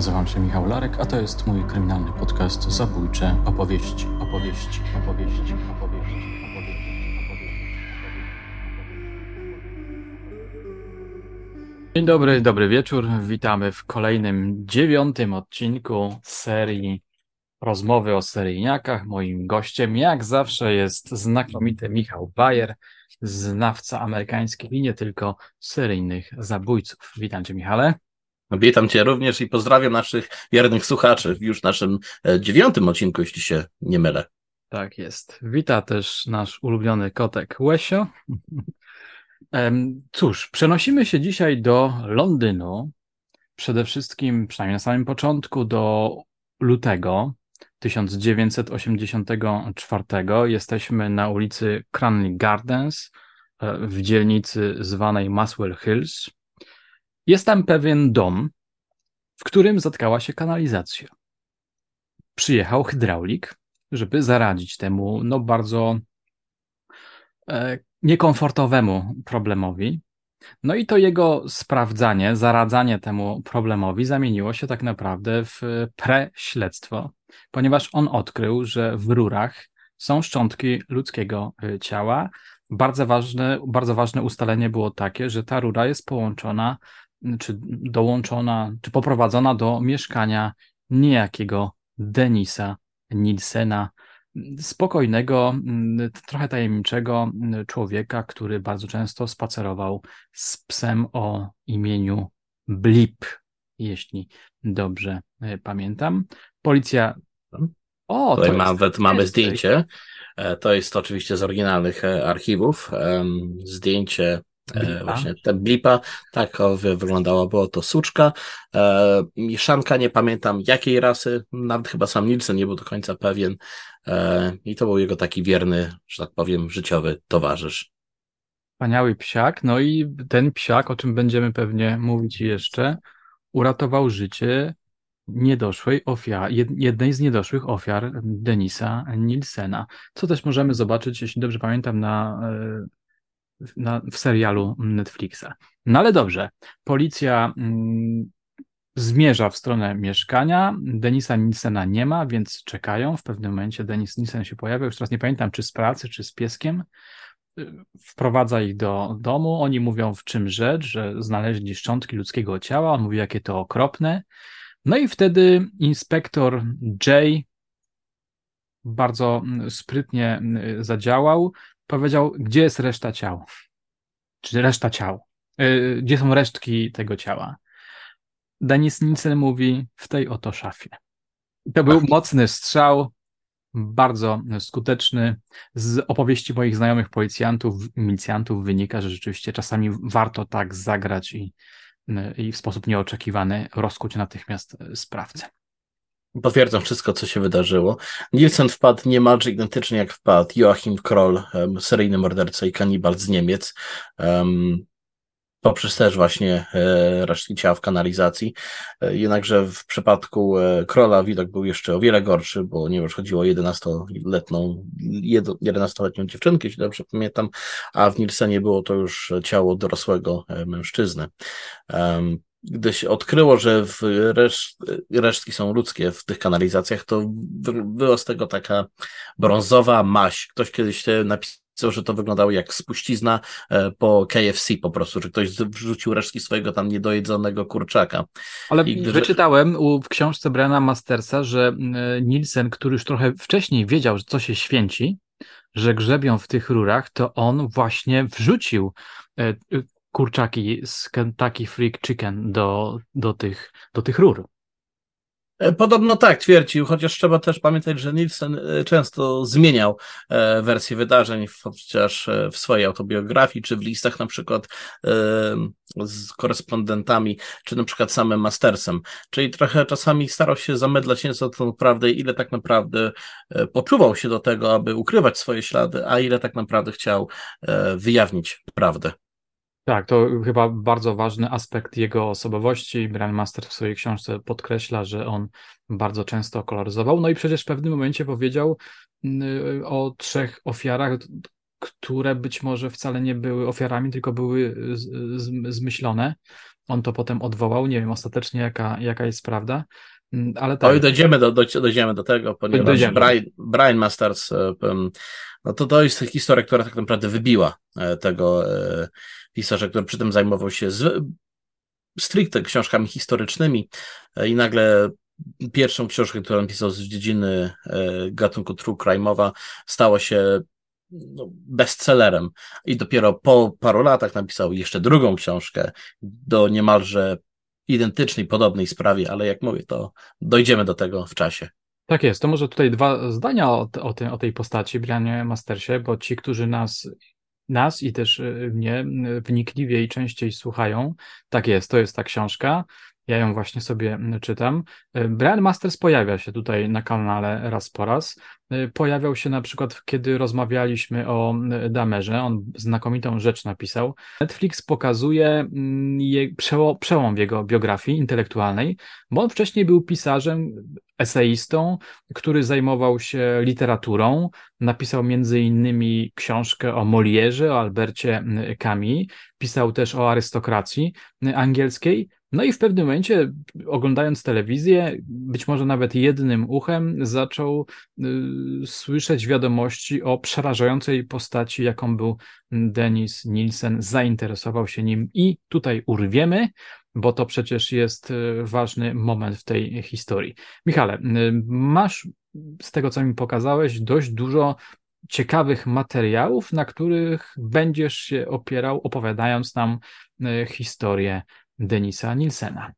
Nazywam się Michał Larek, a to jest mój kryminalny podcast Zabójcze opowieści, opowieści, opowieści, opowieści, Dzień dobry, dobry wieczór. Witamy w kolejnym dziewiątym odcinku serii Rozmowy o seryjniakach. Moim gościem, jak zawsze, jest znakomity Michał Bajer, znawca amerykańskich i nie tylko seryjnych zabójców. Witam Cię, Michale. Witam Cię również i pozdrawiam naszych wiernych słuchaczy w już naszym e, dziewiątym odcinku, jeśli się nie mylę. Tak jest. Wita też nasz ulubiony kotek Łesio. Cóż, przenosimy się dzisiaj do Londynu. Przede wszystkim, przynajmniej na samym początku, do lutego 1984. Jesteśmy na ulicy Cranley Gardens e, w dzielnicy zwanej Maswell Hills. Jest tam pewien dom, w którym zatkała się kanalizacja. Przyjechał hydraulik, żeby zaradzić temu no bardzo e, niekomfortowemu problemowi. No i to jego sprawdzanie, zaradzanie temu problemowi zamieniło się tak naprawdę w preśledztwo, ponieważ on odkrył, że w rurach są szczątki ludzkiego e, ciała. Bardzo ważne, bardzo ważne ustalenie było takie, że ta rura jest połączona czy dołączona, czy poprowadzona do mieszkania niejakiego Denisa Nilsena, spokojnego, trochę tajemniczego człowieka, który bardzo często spacerował z psem o imieniu Blip, jeśli dobrze e, pamiętam. Policja. O, Tutaj nawet mamy zdjęcie. E, to jest oczywiście z oryginalnych e, archiwów. Zdjęcie Blipa. Właśnie ten blipa, tak wyglądała, było to suczka. E, Mieszanka, nie pamiętam jakiej rasy, nawet chyba sam Nielsen nie był do końca pewien. E, I to był jego taki wierny, że tak powiem, życiowy towarzysz. Wspaniały psiak. No i ten psiak, o czym będziemy pewnie mówić jeszcze, uratował życie niedoszłej ofiar, jednej z niedoszłych ofiar Denisa Nilsena, co też możemy zobaczyć, jeśli dobrze pamiętam, na e, na, w serialu Netflixa. No ale dobrze, policja mm, zmierza w stronę mieszkania. Denisa Nilsena nie ma, więc czekają. W pewnym momencie Denis Nilsen się pojawia. Już teraz nie pamiętam, czy z pracy, czy z pieskiem. Wprowadza ich do domu. Oni mówią, w czym rzecz, że znaleźli szczątki ludzkiego ciała. On mówi, jakie to okropne. No i wtedy inspektor Jay bardzo mm, sprytnie mm, zadziałał powiedział, gdzie jest reszta ciał? Czy reszta ciał? Yy, gdzie są resztki tego ciała? Denis Nielsen mówi, w tej oto szafie. To był mocny strzał, bardzo skuteczny. Z opowieści moich znajomych policjantów, milicjantów wynika, że rzeczywiście czasami warto tak zagrać i, i w sposób nieoczekiwany rozkuć natychmiast sprawcę. Potwierdzam wszystko, co się wydarzyło. Nielsen wpadł niemalże identycznie jak wpadł Joachim Kroll, seryjny morderca i kanibal z Niemiec. Um, poprzez też właśnie e, resztki ciała w kanalizacji. E, jednakże w przypadku e, Krola widok był jeszcze o wiele gorszy, bo nie już chodziło o 11-letnią 11-letnią dziewczynkę, jeśli dobrze pamiętam, a w Nilsenie było to już ciało dorosłego e, mężczyzny. Gdy się odkryło, że reszt, resztki są ludzkie w tych kanalizacjach, to była z tego taka brązowa maść. Ktoś kiedyś napisał, że to wyglądało jak spuścizna e, po KFC po prostu, że ktoś wrzucił resztki swojego tam niedojedzonego kurczaka. Ale gdy... wyczytałem w książce Briana Mastersa, że e, Nielsen, który już trochę wcześniej wiedział, co się święci, że grzebią w tych rurach, to on właśnie wrzucił e, kurczaki z Kentucky Freak Chicken do, do, tych, do tych rur. E, podobno tak twierdził, chociaż trzeba też pamiętać, że Nielsen e, często zmieniał e, wersję wydarzeń, chociaż w swojej autobiografii, czy w listach na przykład z korespondentami, czy na przykład samym Mastersem. Czyli trochę czasami starał się zamydlać nieco tą prawdę, ile tak naprawdę poczuwał się do tego, aby ukrywać swoje ślady, a ile tak naprawdę chciał wyjawnić prawdę. Tak, to chyba bardzo ważny aspekt jego osobowości. Brian Master w swojej książce podkreśla, że on bardzo często koloryzował. No i przecież w pewnym momencie powiedział mm, o trzech ofiarach, które być może wcale nie były ofiarami, tylko były zmyślone. on to potem odwołał. Nie wiem ostatecznie, jaka, jaka jest prawda. Mm, ale tak. Oj, dojdziemy do, do, dojdziemy do tego, ponieważ dojdziemy. Brian, Brian Masters, um, no to to jest historia, która tak naprawdę wybiła e, tego e, pisarza, który przy tym zajmował się z, stricte książkami historycznymi i nagle pierwszą książkę, którą pisał z dziedziny gatunku true crime'owa, stała się no, bestsellerem. I dopiero po paru latach napisał jeszcze drugą książkę do niemalże identycznej, podobnej sprawie, ale jak mówię, to dojdziemy do tego w czasie. Tak jest, to może tutaj dwa zdania o, o, tej, o tej postaci, Brianie Mastersie, bo ci, którzy nas, nas i też y, mnie y, wnikliwie i częściej słuchają, tak jest, to jest ta książka, ja ją właśnie sobie czytam. Y, Brian Masters pojawia się tutaj na kanale raz po raz. Y, pojawiał się na przykład, kiedy rozmawialiśmy o y, Damerze. On znakomitą rzecz napisał. Netflix pokazuje mm, przełom w jego biografii intelektualnej, bo on wcześniej był pisarzem, eseistą, który zajmował się literaturą. Napisał między innymi książkę o Molierze, o Albercie Camus. Pisał też o arystokracji angielskiej. No i w pewnym momencie, oglądając telewizję, być może nawet jednym uchem, zaczął y, słyszeć wiadomości o przerażającej postaci, jaką był Denis Nielsen. Zainteresował się nim i tutaj urwiemy, bo to przecież jest y, ważny moment w tej historii. Michale, masz z tego, co mi pokazałeś, dość dużo ciekawych materiałów, na których będziesz się opierał, opowiadając nam y, historię Denisa Nilsena.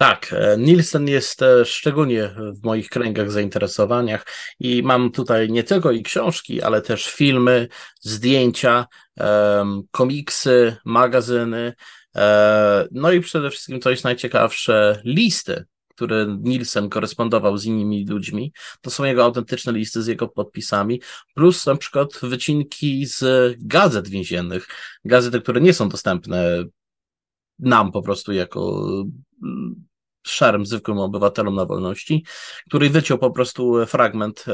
Tak, e, Nielsen jest e, szczególnie w moich kręgach zainteresowaniach i mam tutaj nie tylko i książki, ale też filmy, zdjęcia, komiksy, magazyny, e, no i przede wszystkim, co jest najciekawsze, listy, które Nielsen korespondował z innymi ludźmi. To są jego autentyczne listy z jego podpisami, plus na przykład wycinki z gazet więziennych, gazety, które nie są dostępne nam po prostu jako szarym, zwykłym obywatelom na wolności, który wyciął po prostu fragment e,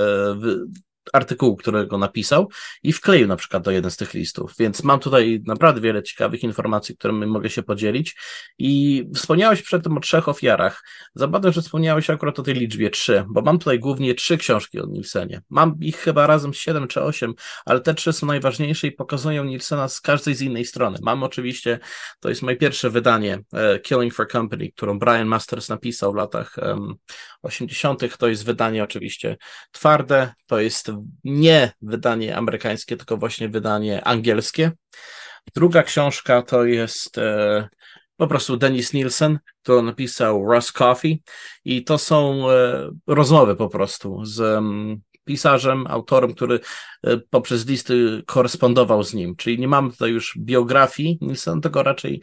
artykułu, którego napisał i wkleił na przykład do jeden z tych listów. Więc mam tutaj naprawdę wiele ciekawych informacji, którymi mogę się podzielić. I wspomniałeś przedtem o trzech ofiarach. Zabawne, że wspomniałeś akurat o tej liczbie trzy, bo mam tutaj głównie trzy książki o Nielsenie. Mam ich chyba razem siedem czy osiem, ale te trzy są najważniejsze i pokazują Nielsena z każdej z innej strony. Mam oczywiście, to jest moje pierwsze wydanie, e, Killing for Company, którą Brian Masters napisał w latach um, 80. To jest wydanie oczywiście twarde, to jest nie wydanie amerykańskie, tylko właśnie wydanie angielskie. Druga książka to jest e, po prostu Dennis Nielsen, który napisał Russ Coffee i to są e, rozmowy po prostu z m, pisarzem, autorem, który e, poprzez listy korespondował z nim, czyli nie mamy tutaj już biografii Nielsen, tylko raczej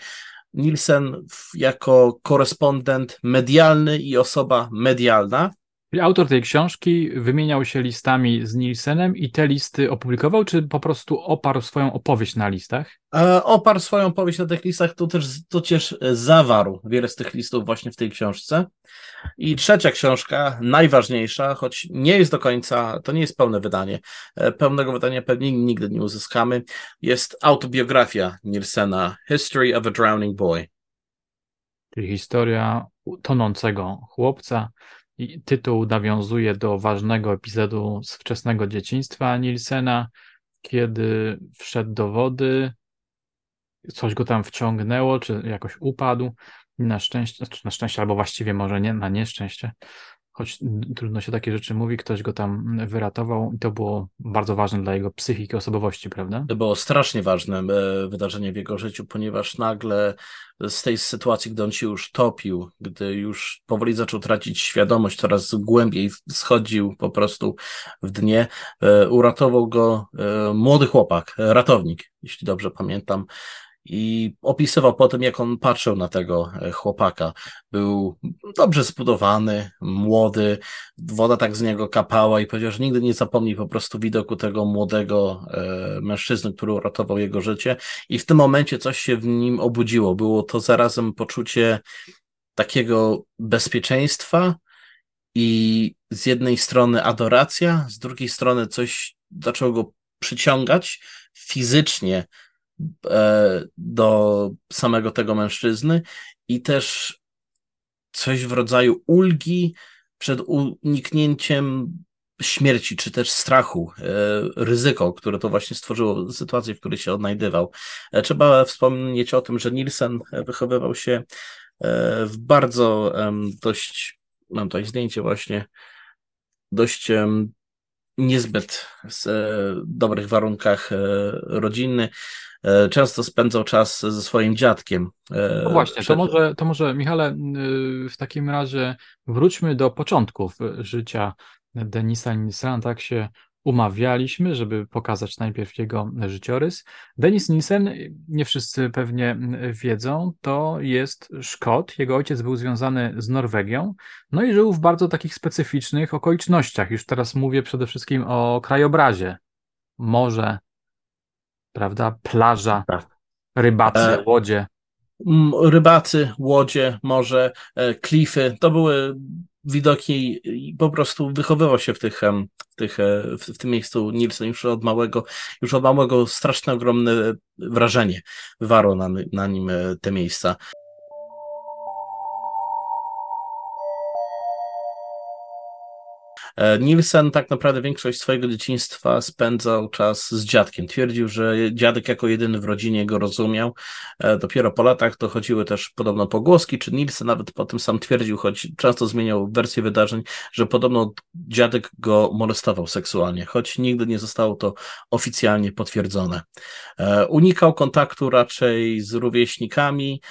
Nielsen jako korespondent medialny i osoba medialna, autor tej książki wymieniał się listami z Nielsenem i te listy opublikował, czy po prostu oparł swoją opowieść na listach? E, oparł swoją opowieść na tych listach, to też, to też zawarł wiele z tych listów właśnie w tej książce. I trzecia książka, najważniejsza, choć nie jest do końca, to nie jest pełne wydanie, e, pełnego wydania pewnie nigdy nie uzyskamy, jest autobiografia Nielsena, History of a Drowning Boy. Czyli historia tonącego chłopca, tytuł nawiązuje do ważnego epizodu z wczesnego dzieciństwa Nielsena, kiedy wszedł do wody, coś go tam wciągnęło, czy jakoś upadł. Na szczęście, znaczy na szczęście, albo właściwie może nie, na nieszczęście, choć trudno się takie rzeczy mówi, ktoś go tam wyratował i to było bardzo ważne dla jego psychiki, osobowości, prawda? To było strasznie ważne e, wydarzenie w jego życiu, ponieważ nagle z tej sytuacji, gdy on się już topił, gdy już powoli zaczął tracić świadomość, coraz głębiej schodził po prostu w dnie, e, uratował go e, młody chłopak, ratownik, jeśli dobrze pamiętam, i opisywał po tym, jak on patrzył na tego e, chłopaka. Był dobrze zbudowany, młody, woda tak z niego kapała i powiedział, że nigdy nie zapomni po prostu widoku tego młodego e, mężczyzny, który uratował jego życie i w tym momencie coś się w nim obudziło. Było to zarazem poczucie takiego bezpieczeństwa i z jednej strony adoracja, z drugiej strony coś zaczęło go przyciągać fizycznie do samego tego mężczyzny i też coś w rodzaju ulgi przed uniknięciem śmierci, czy też strachu, e, ryzyko, które to właśnie stworzyło sytuację, w której się odnajdywał. E, trzeba wspomnieć o tym, że Nielsen wychowywał się e, w bardzo dość, mam tutaj zdjęcie właśnie, dość niezbyt dobrych warunkach rodzinny. Często spędzał czas ze swoim dziadkiem. No właśnie, to może, to może Michale, w takim razie wróćmy do początków życia Denisa Nilsena, tak się umawialiśmy, żeby pokazać najpierw jego życiorys. Denis Nielsen, nie wszyscy pewnie wiedzą, to jest Szkot. Jego ojciec był związany z Norwegią, no i żył w bardzo takich specyficznych okolicznościach. Już teraz mówię przede wszystkim o krajobrazie. Morze, prawda, plaża, tak. rybacy, e, łodzie. Rybacy, łodzie, morze, e, klify, to były widoki i po prostu wychowywał się w tych, w, tych, e, w, tym miejscu Nielsen już od małego, już od małego straszne, ogromne wrażenie wywarło na, na nim e, te miejsca. Nielsen tak naprawdę większość swojego dzieciństwa spędzał czas z dziadkiem. Twierdził, że dziadek jako jedyny w rodzinie go rozumiał. E, dopiero po latach dochodziły też podobno pogłoski, czy Nielsen nawet potem sam twierdził, choć często zmieniał wersję wydarzeń, że podobno dziadek go molestował seksualnie, choć nigdy nie zostało to oficjalnie potwierdzone. E, unikał kontaktu raczej z rówieśnikami,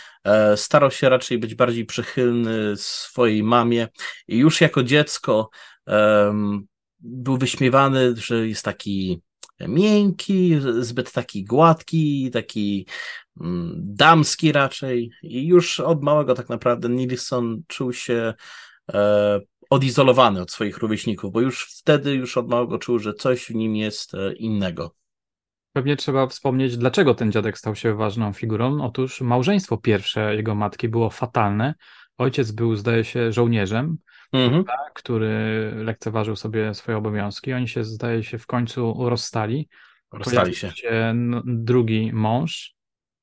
starał się raczej być bardziej przychylny swojej mamie i już jako dziecko um, był wyśmiewany, że jest taki miękki, zbyt taki gładki, taki um, damski raczej. I już od małego tak naprawdę Nilsson czuł się e, odizolowany od swoich rówieśników, bo już wtedy, już od małego czuł, że coś w nim jest e, innego. Pewnie trzeba wspomnieć, dlaczego ten dziadek stał się ważną figurą. Otóż małżeństwo pierwsze jego matki było fatalne. Ojciec był, zdaje się, żołnierzem, mhm. który lekceważył sobie swoje obowiązki. Oni się, zdaje się, w końcu rozstali. Rozstali się. się. Drugi mąż,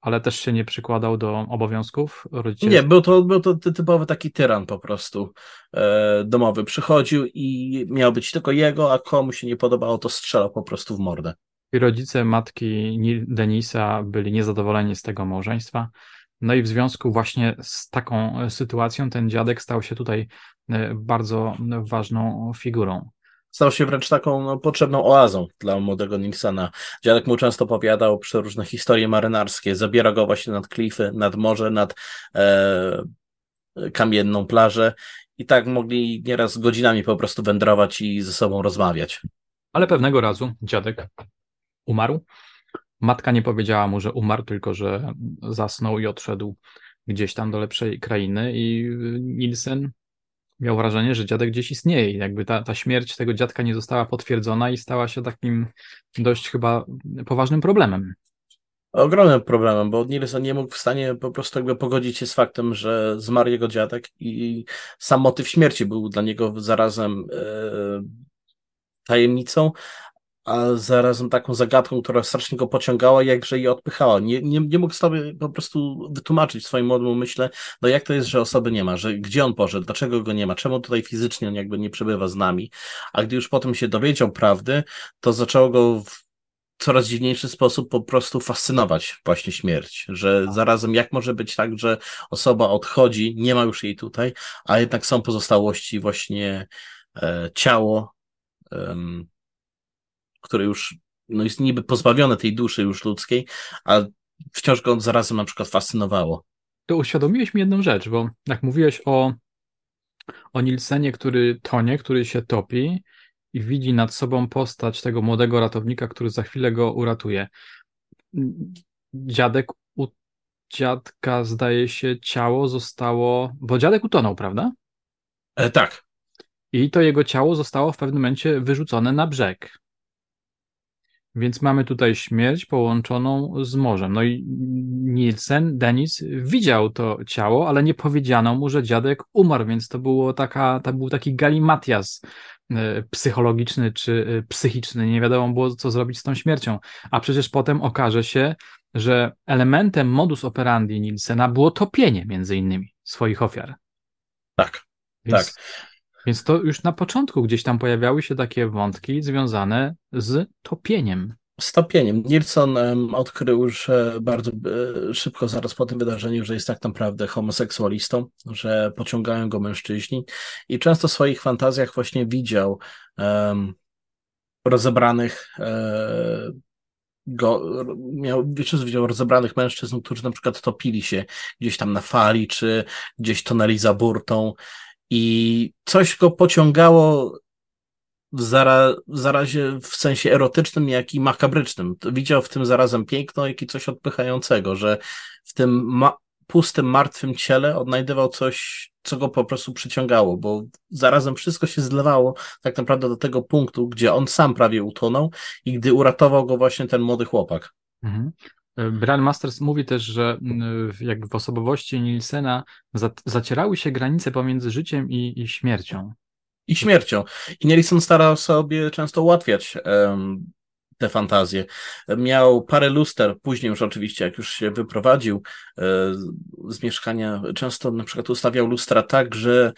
ale też się nie przykładał do obowiązków rodzicielskich. Nie, był to, był to typowy taki tyran po prostu e, domowy. Przychodził i miał być tylko jego, a komu się nie podobało, to strzelał po prostu w mordę. I rodzice matki Denisa byli niezadowoleni z tego małżeństwa. No i w związku właśnie z taką e, sytuacją ten dziadek stał się tutaj bardzo ważną figurą. Stał się wręcz taką no, potrzebną oazą dla młodego Nilsona. Dziadek mu często opowiadał przeróżne historie marynarskie, zabiera go właśnie nad klify, nad morze, nad e, kamienną plażę i tak mogli nieraz godzinami po prostu wędrować i ze sobą rozmawiać. Ale pewnego razu dziadek umarł Matka nie powiedziała mu, że umarł, tylko że zasnął i odszedł gdzieś tam do lepszej krainy i Nielsen miał wrażenie, że dziadek gdzieś istnieje. Jakby ta, ta śmierć tego dziadka nie została potwierdzona i stała się takim dość chyba poważnym problemem. Ogromnym problemem, bo Nielsen nie mógł w stanie po prostu jakby pogodzić się z faktem, że zmarł jego dziadek i sam motyw śmierci był dla niego zarazem e, tajemnicą, a zarazem taką zagadką, która strasznie go pociągała, jakże je odpychała. Nie, nie, nie mógł sobie po prostu wytłumaczyć swoim młodym myśle, no jak to jest, że osoby nie ma, że gdzie on poszedł, dlaczego go nie ma, czemu tutaj fizycznie on jakby nie przebywa z nami. A gdy już potem się dowiedział prawdy, to zaczęło go w coraz dziwniejszy sposób po prostu fascynować właśnie śmierć, że tak. zarazem jak może być tak, że osoba odchodzi, nie ma już jej tutaj, a jednak są pozostałości właśnie e, ciało, które już no, jest niby pozbawione tej duszy już ludzkiej, a wciąż go zarazem na przykład fascynowało. To uświadomiłeś mi jedną rzecz, bo jak mówiłeś o, o Nilsenie, który tonie, który się topi i widzi nad sobą postać tego młodego ratownika, który za chwilę go uratuje. Dziadek u dziadka, zdaje się, ciało zostało, bo dziadek utonął, prawda? E, tak. I to jego ciało zostało w pewnym momencie wyrzucone na brzeg. Więc mamy tutaj śmierć połączoną z morzem. No i Nielsen, Denis, widział to ciało, ale nie powiedziano mu, że dziadek umarł, więc to, było taka, to był taki galimatias e, psychologiczny czy e, psychiczny. Nie wiadomo było, co zrobić z tą śmiercią. A przecież potem okaże się, że elementem modus operandi Nielsena było topienie między innymi swoich ofiar. Tak, więc, tak. Więc to już na początku gdzieś tam pojawiały się takie wątki związane z topieniem. Z topieniem. Nilsson um, odkrył, że bardzo e, szybko, zaraz po tym wydarzeniu, że jest tak naprawdę homoseksualistą, że pociągają go mężczyźni i często w swoich fantazjach właśnie widział um, rozebranych e, go, miał, widział rozebranych mężczyzn, którzy na przykład topili się gdzieś tam na fali, czy gdzieś tonęli za burtą i coś go pociągało w, zara, w zarazie w sensie erotycznym, jak i makabrycznym. Widział w tym zarazem piękno, jak i coś odpychającego, że w tym ma pustym, martwym ciele odnajdywał coś, co go po prostu przyciągało, bo zarazem wszystko się zlewało tak naprawdę do tego punktu, gdzie on sam prawie utonął i gdy uratował go właśnie ten młody chłopak. Mhm. Brian Masters mówi też, że jak w osobowości Nielsena zacierały się granice pomiędzy życiem i, i śmiercią. I śmiercią. I Nielsen starał sobie często ułatwiać um, te fantazje. Miał parę luster, później już oczywiście, jak już się wyprowadził e, z mieszkania, często na przykład ustawiał lustra tak, że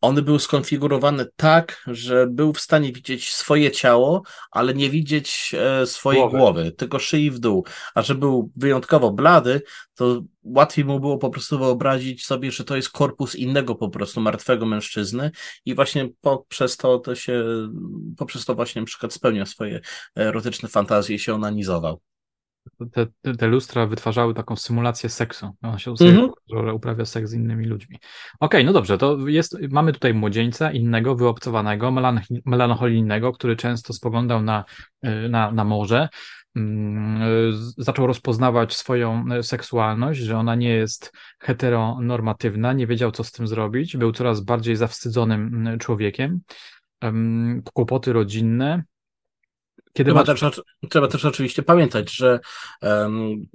one były skonfigurowane tak, że był w stanie widzieć swoje ciało, ale nie widzieć e, swojej głowy. głowy, tylko szyi w dół. A że był wyjątkowo blady, to łatwiej mu było po prostu wyobrazić sobie, że to jest korpus innego po prostu martwego mężczyzny i właśnie poprzez to, to się, poprzez to właśnie na przykład spełniał swoje erotyczne fantazje i się onanizował te, te, lustra wytwarzały taką symulację seksu. On się mm -hmm. że uprawia seks z innymi ludźmi. Okej, okay, no dobrze, to jest, mamy tutaj młodzieńca innego, wyobcowanego, melancholijnego, który często spoglądał na, y, na, na morze. Mm, y, zaczął rozpoznawać swoją y, seksualność, że ona nie jest heteronormatywna, nie wiedział, co z tym zrobić, był coraz bardziej zawstydzonym mm, człowiekiem. Kłopoty rodzinne, kiedy trzeba, masz... też, trzeba też oczywiście pamiętać, że um,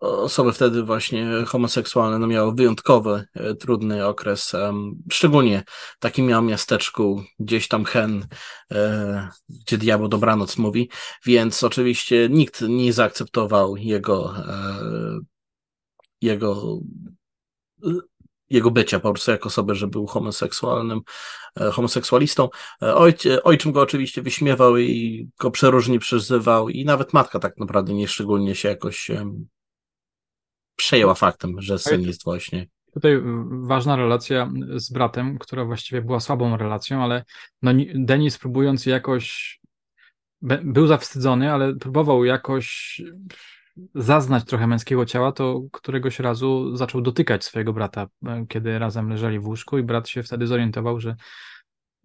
osoby wtedy właśnie homoseksualne no, miały wyjątkowy, e, trudny okres, um, szczególnie w takim miał miasteczku, gdzieś tam Hen, e, gdzie diabeł dobranoc mówi, więc oczywiście nikt nie zaakceptował jego e, jego jego bycia po prostu jako osoby, że był homoseksualnym, e, homoseksualistą. E, ojcie, ojczym go oczywiście wyśmiewał i go przeróżnie przyzywał i nawet matka tak naprawdę nie szczególnie się jakoś um, przejęła faktem, że syn jest właśnie Tutaj ważna relacja z bratem, która właściwie była słabą relacją, ale no, Denis próbując jakoś, był zawstydzony, ale próbował jakoś zaznać trochę męskiego ciała, to któregoś razu zaczął dotykać swojego brata, e, kiedy razem leżeli w łóżku i brat się wtedy zorientował, że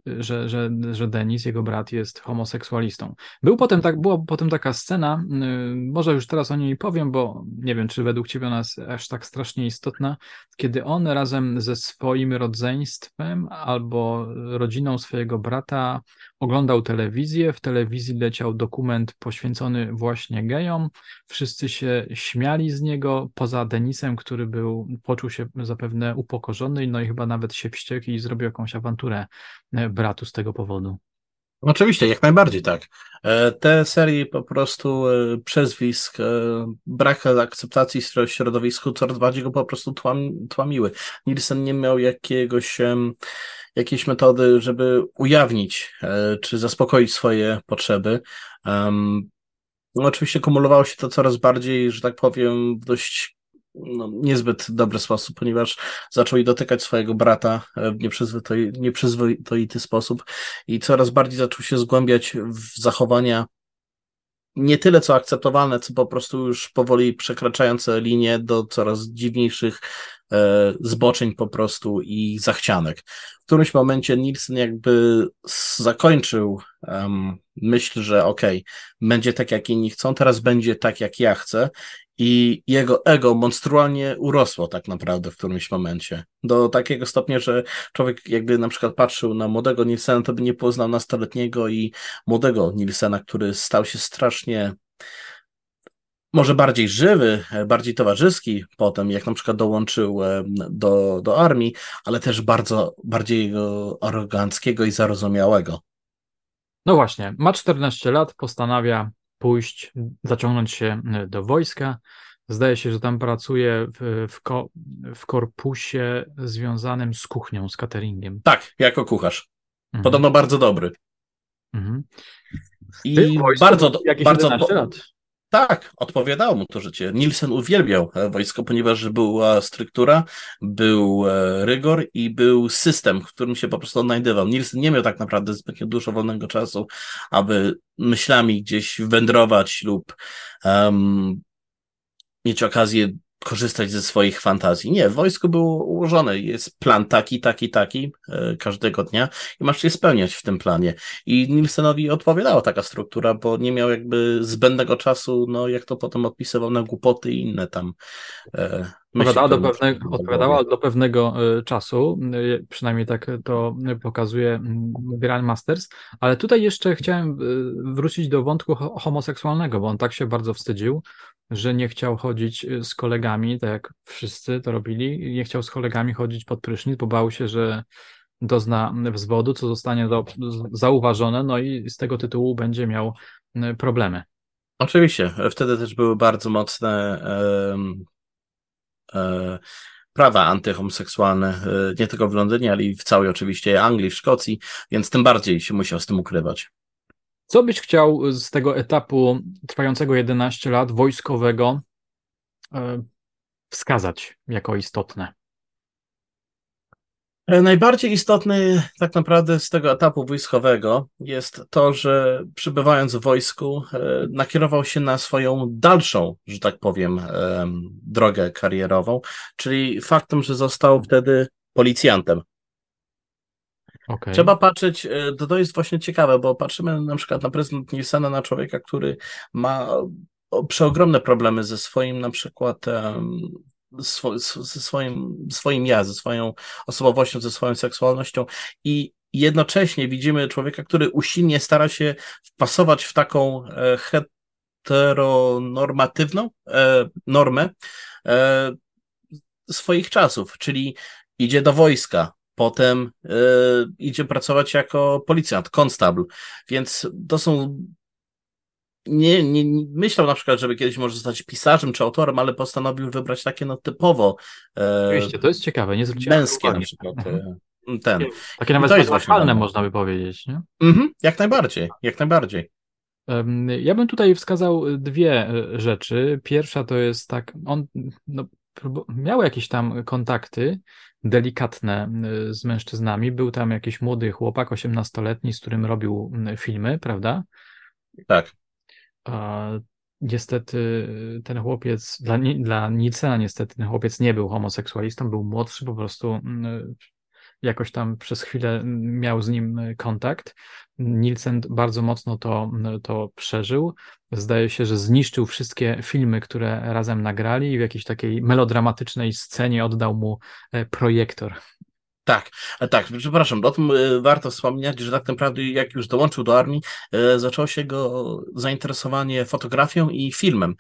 że, że, że Denis, jego brat, jest homoseksualistą. Był potem tak, była potem taka scena, yy, może już teraz o niej powiem, bo nie wiem, czy według ciebie ona jest aż tak strasznie istotna, kiedy on razem ze swoim rodzeństwem albo rodziną swojego brata oglądał telewizję, w telewizji leciał dokument poświęcony właśnie gejom, wszyscy się śmiali z niego, poza Denisem, który był, poczuł się zapewne upokorzony, no i chyba nawet się wściekł i zrobił jakąś awanturę e, bratu z tego powodu. Oczywiście, jak najbardziej tak. E, te serie po prostu e, przezwisk, brak akceptacji w środowisku coraz bardziej go po prostu tłamiły. Nielsen nie miał jakiegoś jakieś metody, żeby ujawnić e, czy zaspokoić swoje potrzeby. No, oczywiście kumulowało się to coraz bardziej, że tak powiem, w dość no, niezbyt dobry sposób, ponieważ zaczął i dotykać swojego brata w nieprzyzwoity, nieprzyzwoity sposób i coraz bardziej zaczął się zgłębiać w zachowania nie tyle co akceptowalne, co po prostu już powoli przekraczające linię do coraz dziwniejszych e, zboczeń po prostu i zachcianek. W którymś momencie Nielsen jakby zakończył um, myśl, że okej, okay, będzie tak jak inni chcą, teraz będzie tak jak ja chcę i jego ego monstrualnie urosło tak naprawdę w którymś momencie. Do takiego stopnia, że człowiek jakby na przykład patrzył na młodego Nilsena, to by nie poznał nastoletniego i młodego Nilsena, który stał się strasznie może bardziej żywy, bardziej towarzyski potem, jak na przykład dołączył do, do armii, ale też bardzo bardziej aroganckiego i zarozumiałego. No właśnie, ma 14 lat, postanawia pójść, zaciągnąć się e, do wojska. Zdaje się, że tam pracuje w, w, ko, w korpusie związanym z kuchnią, z cateringiem. Tak, jako kucharz. Mhm. Podobno bardzo dobry. Mhm. I bardzo, bardzo. lat. Tak, odpowiadało mu to życie. Nielsen uwielbiał e, wojsko, ponieważ była struktura, był e, rygor i był system, w którym się po prostu odnajdywał. Nielsen nie miał tak naprawdę zbyt dużo wolnego czasu, aby myślami gdzieś wędrować lub um, mieć okazję korzystać ze swoich fantazji. Nie, w wojsku było ułożone, jest plan taki, taki, taki e, każdego dnia i masz się spełniać w tym planie. I Nielsenowi odpowiadała taka struktura, bo nie miał jakby zbędnego czasu, no jak to potem odpisywał na głupoty i inne tam e, Odpowiadała do, pewnego, odpowiadała do pewnego e, czasu, e, przynajmniej tak to pokazuje mm, Grandmasters, ale tutaj jeszcze chciałem wrócić do wątku homoseksualnego, bo on tak się bardzo wstydził, że nie chciał chodzić z kolegami, tak jak wszyscy to robili, nie chciał z kolegami chodzić pod prysznic, bo bał się, że dozna wzwodu, co zostanie zauważone, no i z tego tytułu będzie miał problemy. Oczywiście, wtedy też były bardzo mocne e, e, prawa antyhomoseksualne, e, nie tylko w Londynie, ale i w całej oczywiście Anglii, w Szkocji, więc tym bardziej się musiał z tym ukrywać. Co byś chciał z tego etapu trwającego 11 lat wojskowego e, wskazać jako istotne? E, najbardziej istotny tak naprawdę z tego etapu wojskowego jest to, że przybywając w wojsku e, nakierował się na swoją dalszą, że tak powiem, drogę karierową, czyli faktem, że został wtedy policjantem. Okay. Trzeba patrzeć, e, to, to jest właśnie ciekawe, bo patrzymy na przykład na prezydent Nilsena, na człowieka, który ma przeogromne problemy ze swoim na przykład ze swoim, swoim ja, ze swoją osobowością, ze swoją seksualnością. I jednocześnie widzimy człowieka, który usilnie stara się wpasować w taką e, heteronormatywną e, normę swoich czasów, czyli idzie do wojska, potem idzie pracować jako policjant, konstabl, więc to są nie, nie, nie, myślał na przykład, żeby kiedyś może zostać pisarzem czy autorem, ale postanowił wybrać takie no typowo e, Oczywiście, to jest ciekawe, nie zwróciłem męskie uwagi. na przykład mhm. Ten. Takie nawet patriarchalne można by powiedzieć, nie? Mhm, jak najbardziej, jak najbardziej. Ja bym tutaj wskazał dwie e, rzeczy. Pierwsza to jest tak, on no, miał jakieś tam kontakty delikatne z mężczyznami. Był tam jakiś młody chłopak, 18-letni, z którym robił filmy, prawda? Tak. A, niestety y, ten chłopiec, dla, dla Nicena niestety ten chłopiec nie był homoseksualistą, był młodszy, po prostu jakoś tam przez chwilę miał z nim kontakt. Nielsen bardzo mocno to, to przeżył. Zdaje się, że zniszczył wszystkie filmy, które razem nagrali i w jakiejś takiej melodramatycznej scenie oddał mu projektor. Tak, e, tak, przepraszam, o tym e, warto wspomnieć, że tak naprawdę jak już dołączył do armii, e, zaczęło się go zainteresowanie fotografią i filmem.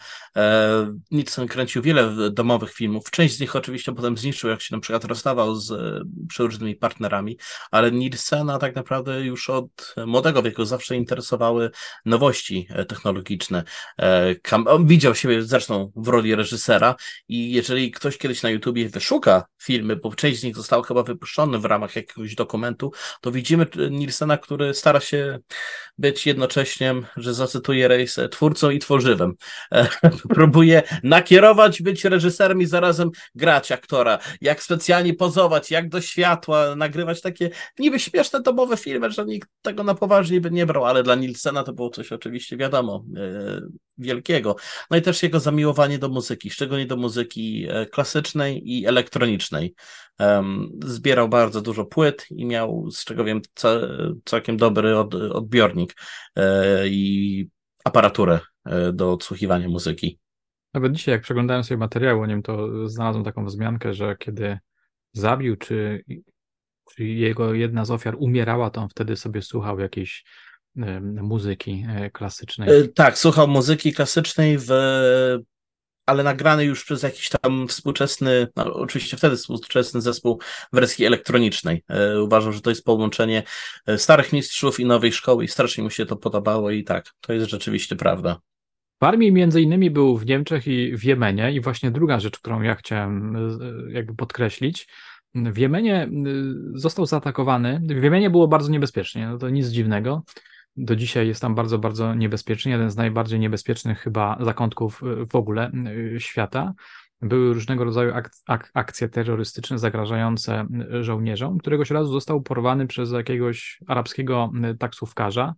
Nixon kręcił wiele domowych filmów, część z nich oczywiście potem zniszczył, jak się na przykład rozstawał z przeróżnymi partnerami, ale Nilsena tak naprawdę już od młodego wieku zawsze interesowały nowości technologiczne. On widział siebie zresztą w roli reżysera i jeżeli ktoś kiedyś na YouTubie wyszuka filmy, bo część z nich została chyba wypuszczona w ramach jakiegoś dokumentu, to widzimy Nilsena, który stara się być jednocześnie, że zacytuję Rejs, twórcą i tworzywem. Próbuje nakierować, być reżyserem i zarazem grać aktora, jak specjalnie pozować, jak do światła, nagrywać takie niby śmieszne domowe filmy, że nikt tego na poważnie by nie brał, ale dla Nilsena to było coś oczywiście wiadomo, e, wielkiego. No i też jego zamiłowanie do muzyki, szczególnie do muzyki e, klasycznej i elektronicznej. Zbierał bardzo dużo płyt i miał, z czego wiem, całkiem dobry odbiornik e, i aparaturę e, do odsłuchiwania muzyki. Nawet dzisiaj, jak przeglądałem sobie materiały o nim, to znalazłem taką wzmiankę, że kiedy zabił, czy, czy jego jedna z ofiar umierała, to on wtedy sobie słuchał jakiejś muzyki e, klasycznej. E, tak, słuchał muzyki klasycznej w ale nagrany już przez jakiś tam współczesny, no, oczywiście wtedy współczesny zespół wersji elektronicznej. E, uważam, że to jest połączenie starych mistrzów i nowej szkoły i strasznie mu się to podobało i tak, to jest rzeczywiście prawda. W armii między innymi był w Niemczech i w Jemenie i właśnie druga rzecz, którą ja chciałem jakby podkreślić, w Jemenie został zaatakowany. W Jemenie było bardzo niebezpiecznie, no to nic dziwnego do dzisiaj jest tam bardzo, bardzo niebezpieczny. Jeden z najbardziej niebezpiecznych chyba zakątków y, w ogóle y, świata. Były różnego rodzaju ak ak akcje terrorystyczne zagrażające y, żołnierzom. Któregoś razu został porwany przez jakiegoś arabskiego taksówkarza.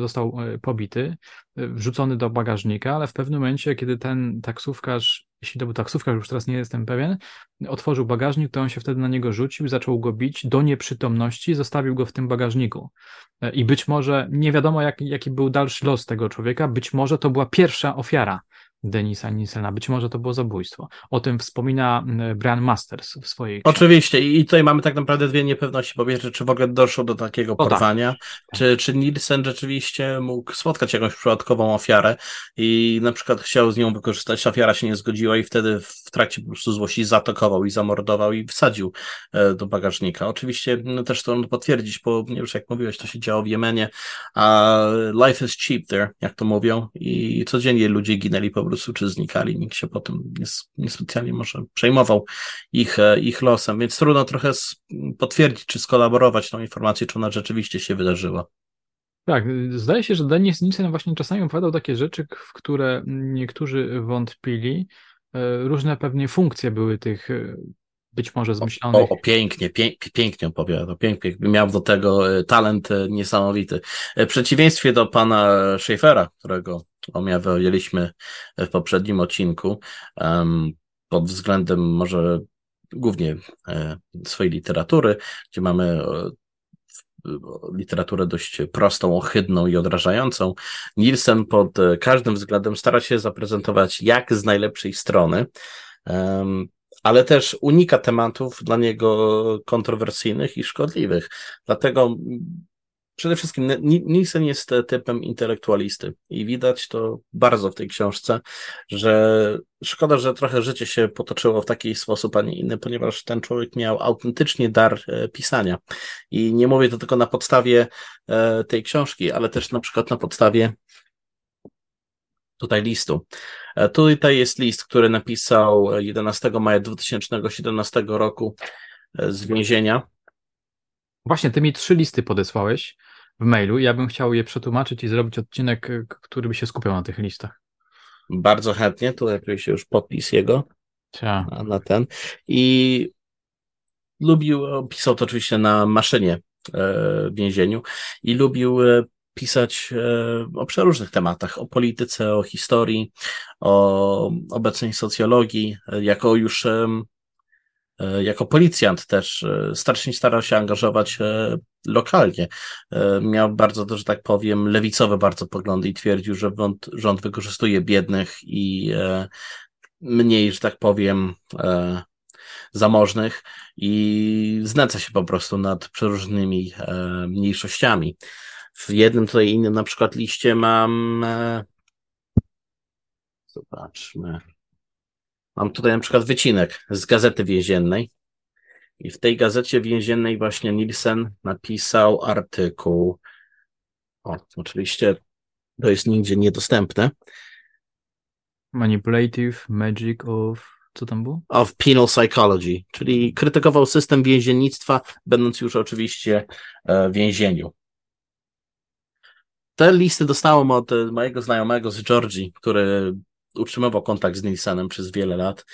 Został pobity, wrzucony do bagażnika, ale w pewnym momencie, kiedy ten taksówkarz jeśli to był taksówkarz, już teraz nie jestem pewien, otworzył bagażnik, to on się wtedy na niego rzucił, zaczął go bić do nieprzytomności, zostawił go w tym bagażniku. E, I być może, nie wiadomo jak, jaki był dalszy los tego człowieka, być może to była pierwsza ofiara Denisa Ninsena. Być może to było zabójstwo. O tym wspomina Brian Masters w swojej książce. Oczywiście i tutaj mamy tak naprawdę dwie niepewności. Po pierwsze, czy w ogóle doszło do takiego tak. porwania, tak. czy, czy Nielsen rzeczywiście mógł spotkać jakąś przypadkową ofiarę i na przykład chciał z nią wykorzystać, ofiara się nie zgodziła i wtedy w trakcie po prostu złości zaatakował i zamordował i wsadził e, do bagażnika. Oczywiście no, też to potwierdzić, bo już jak mówiłeś, to się działo w Jemenie, a life is cheap there, jak to mówią i codziennie ludzie ginęli po prostu prostu, czy znikali, nikt się potem niespecjalnie może przejmował ich, e, ich losem, więc trudno trochę potwierdzić, czy skolaborować tą informację, czy ona rzeczywiście się wydarzyła. Tak, zdaje się, że Denis Nielsen właśnie czasami opowiadał takie rzeczy, w które niektórzy wątpili. E, różne pewnie funkcje były tych e, być może zmyślonych. O, o, pięknie, pię, pięknie opowiadał, pięknie, miał do tego talent niesamowity. W przeciwieństwie do pana Schaeffera, którego omawialiśmy w poprzednim odcinku, pod względem może głównie e, swojej literatury, gdzie mamy e, literaturę dość prostą, ohydną i odrażającą. Nielsen pod każdym względem stara się zaprezentować jak z najlepszej strony, ale też unika tematów dla niego kontrowersyjnych i szkodliwych. Dlatego Przede wszystkim Nielsen jest typem intelektualisty i widać to bardzo w tej książce, że szkoda, że trochę życie się potoczyło w taki sposób, a nie inny, ponieważ ten człowiek miał autentycznie dar e, pisania. I nie mówię to tylko na podstawie e, tej książki, ale też na przykład na podstawie tutaj listu. E, tutaj jest list, który napisał 11 maja 2017 roku z więzienia Właśnie, ty mi trzy listy podesłałeś w mailu. Ja bym chciał je przetłumaczyć i zrobić odcinek, który by się skupiał na tych listach. Bardzo chętnie. Tu się już podpis jego Cia. Na, ten. I lubił, pisał to oczywiście na maszynie e, w więzieniu i lubił e, pisać e, o przeróżnych tematach, o polityce, o historii, o obecnej socjologii, jako już E, jako policjant też e, strasznie starał się angażować e, lokalnie. Miał bardzo, że tak powiem, lewicowe bardzo poglądy i twierdził, że rząd, rząd wykorzystuje biednych i mniej, że tak powiem, zamożnych i znęca się po prostu nad przeróżnymi mniejszościami. W jednym tutaj innym na przykład liście mam zobaczmy Mam tutaj na przykład wycinek z gazety więziennej. I w tej gazecie więziennej właśnie Nielsen napisał artykuł. O, oczywiście to jest nigdzie niedostępne. Manipulative Magic of. Co tam było? Of Penal Psychology, czyli krytykował system więziennictwa, będąc już oczywiście e, w więzieniu. Te listy dostałem od mojego znajomego z Georgii, który utrzymywał kontakt z Nielsenem przez wiele lat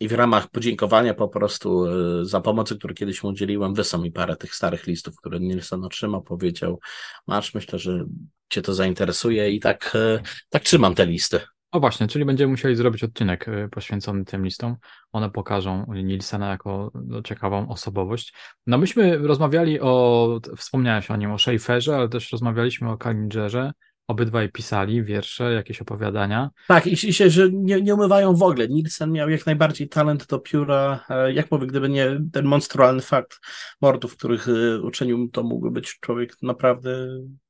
i w ramach podziękowania po prostu e, za pomoc, którą kiedyś mu udzieliłem, wysłał mi parę tych starych listów, które Nielsen otrzymał, powiedział, masz, myślę, że cię to zainteresuje i tak, e, tak trzymam te listy. O właśnie, czyli będziemy musieli zrobić odcinek e, poświęcony tym listom. One pokażą Nilsena jako no, ciekawą osobowość. No myśmy rozmawiali o, wspomniałeś o nim, o Schaeferze, ale też rozmawialiśmy o Kalingerze, obydwaj pisali wiersze, jakieś opowiadania. Tak, i, i się, że nie, nie umywają w ogóle. Nielsen miał jak najbardziej talent do pióra. E, jak mówię, gdyby nie ten monstrualny fakt mordów, których e, uczynił, to mógłby być człowiek naprawdę,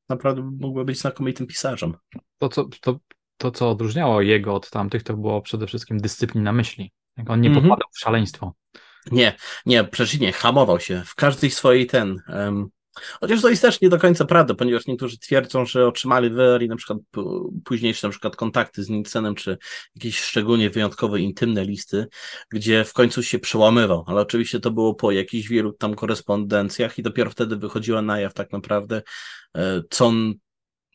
naprawdę mógłby być znakomitym pisarzem. To, co, to, to, co odróżniało jego od tamtych, to było przede wszystkim dyscyplina myśli. On nie mhm. popadał w szaleństwo. Nie, nie, przeciwnie, hamował się w każdej swojej ten. Um, chociaż to jest też nie do końca prawda, ponieważ niektórzy twierdzą, że otrzymali Wery na przykład późniejsze na przykład kontakty z Nielsenem, czy jakieś szczególnie wyjątkowe, intymne listy, gdzie w końcu się przełamywał, ale oczywiście to było po jakichś wielu tam korespondencjach i dopiero wtedy wychodziła na jaw tak naprawdę, e, co on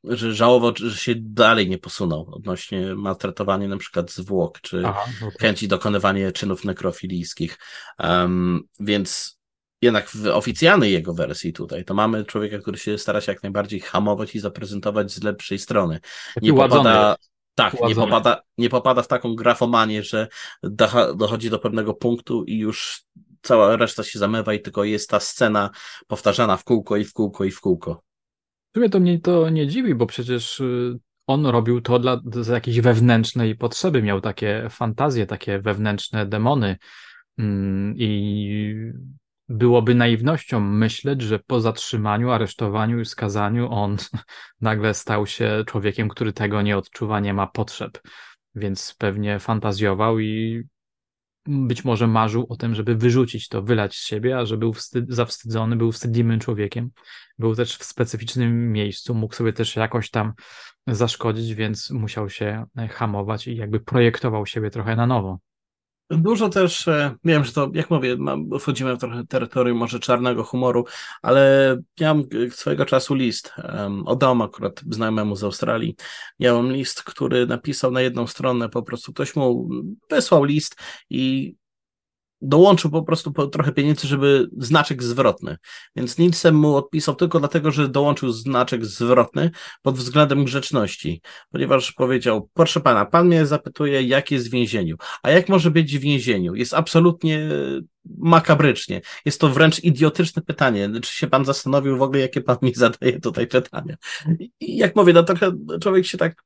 że żałował, że się dalej nie posunął odnośnie maltretowania na przykład zwłok, czy Aha, okay. chęci dokonywania czynów nekrofilijskich. Um, więc jednak w oficjalnej jego wersji tutaj, to mamy człowieka, który się stara się jak najbardziej hamować i zaprezentować z lepszej strony. nie popada, tak, nie popada, nie popada w taką grafomanię, że dochodzi do pewnego punktu i już cała reszta się zamywa i tylko jest ta scena powtarzana w kółko i w kółko i w kółko. W sumie to mnie to nie dziwi, bo przecież y, on robił to dla z jakiejś wewnętrznej potrzeby, miał takie fantazje, takie wewnętrzne demony mm, i byłoby naiwnością myśleć, że po zatrzymaniu, aresztowaniu i skazaniu on nagle stał się człowiekiem, który tego nie odczuwa, nie ma potrzeb. Więc pewnie fantazjował i być może marzył o tym, żeby wyrzucić to, wylać z siebie, a że był wstyd, zawstydzony, był wstydliwym człowiekiem. Był też w specyficznym miejscu, mógł sobie też jakoś tam zaszkodzić, więc musiał się hamować i jakby projektował siebie trochę na nowo. Dużo też, e, wiem, że to, jak mówię, wchodzimy w trochę terytorium może czarnego humoru, ale miałem swojego czasu list um, o dom akurat znajomemu z Australii. Miałem list, który napisał na jedną stronę, po prostu ktoś mu wysłał list i dołączył po prostu po trochę pieniędzy, żeby znaczek zwrotny. Więc Nielsen mu odpisał tylko dlatego, że dołączył znaczek zwrotny pod względem grzeczności, ponieważ powiedział, proszę pana, pan mnie zapytuje, jak jest w więzieniu. A jak może być w więzieniu? Jest absolutnie makabrycznie. Jest to wręcz idiotyczne pytanie. Czy się pan zastanowił w ogóle, jakie pan mi zadaje tutaj pytania? I jak mówię, no trochę człowiek się tak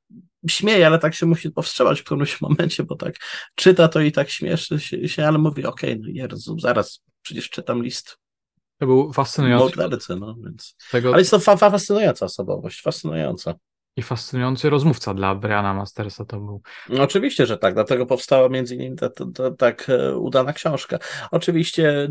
śmieje, ale tak się musi powstrzymać w którymś momencie, bo tak czyta to i tak śmieszy się, ale mówi, okej, okay, no Jezu, zaraz, przecież czytam list. To był fascynujący. Mordercy, no, więc... Tego... Ale jest to fa fascynująca osobowość, fascynująca. I fascynujący rozmówca dla Briana Mastersa to był. No, oczywiście, że tak, dlatego powstała między innymi ta, ta, ta, tak e, udana książka. Oczywiście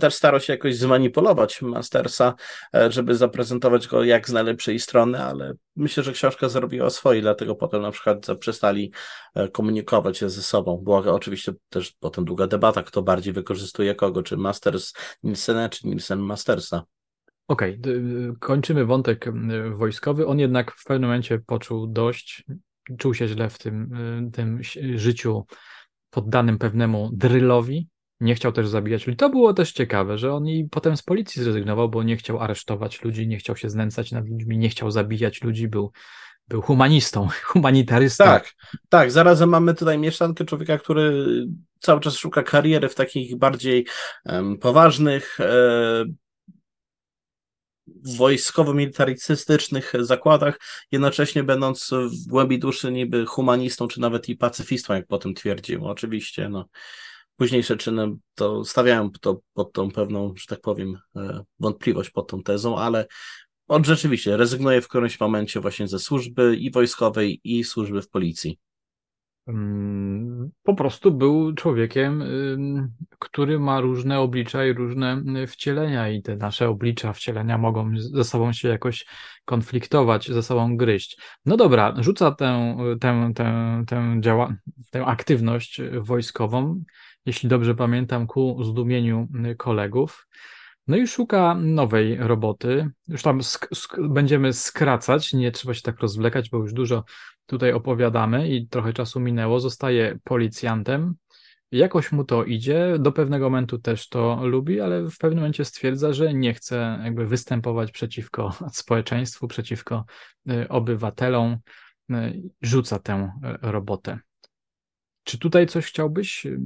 też starał się jakoś zmanipulować Mastersa, e, żeby zaprezentować go jak z najlepszej strony, ale myślę, że książka zrobiła swoje, dlatego potem na przykład przestali e, komunikować się ze sobą. Była oczywiście też potem długa debata, kto bardziej wykorzystuje kogo, czy Masters Nielsena, czy Nielsen Mastersa. Okej, okay, kończymy wątek wojskowy. On jednak w pewnym momencie poczuł dość, czuł się źle w tym, y, tym życiu poddanym pewnemu drylowi. Nie chciał też zabijać ludzi. To było też ciekawe, że on i potem z policji zrezygnował, bo nie chciał aresztować ludzi, nie chciał się znęcać nad ludźmi, nie chciał zabijać ludzi, był, był humanistą, humanitarystą. Tak, tak. Zarazem mamy tutaj mieszankę człowieka, który cały czas szuka kariery w takich bardziej um, poważnych, e, wojskowo-militarystycznych zakładach, jednocześnie będąc w głębi duszy niby humanistą, czy nawet i pacyfistą, jak potem twierdził. Oczywiście, no, późniejsze czyny to stawiają to pod tą pewną, że tak powiem, e, wątpliwość pod tą tezą, ale on rzeczywiście rezygnuje w którymś momencie właśnie ze służby i wojskowej, i służby w policji po prostu był człowiekiem, który ma różne oblicza i różne wcielenia, i te nasze oblicza, wcielenia mogą ze sobą się jakoś konfliktować, ze sobą gryźć. No dobra, rzuca tę, tę, tę, tę, działa, tę aktywność wojskową, jeśli dobrze pamiętam, ku zdumieniu kolegów. No i szuka nowej roboty. Już tam sk sk będziemy skracać, nie trzeba się tak rozwlekać, bo już dużo tutaj opowiadamy i trochę czasu minęło. Zostaje policjantem. Jakoś mu to idzie, do pewnego momentu też to lubi, ale w pewnym momencie stwierdza, że nie chce jakby występować przeciwko społeczeństwu, przeciwko y, obywatelom, y, rzuca tę y, robotę. Czy tutaj coś chciałbyś mm,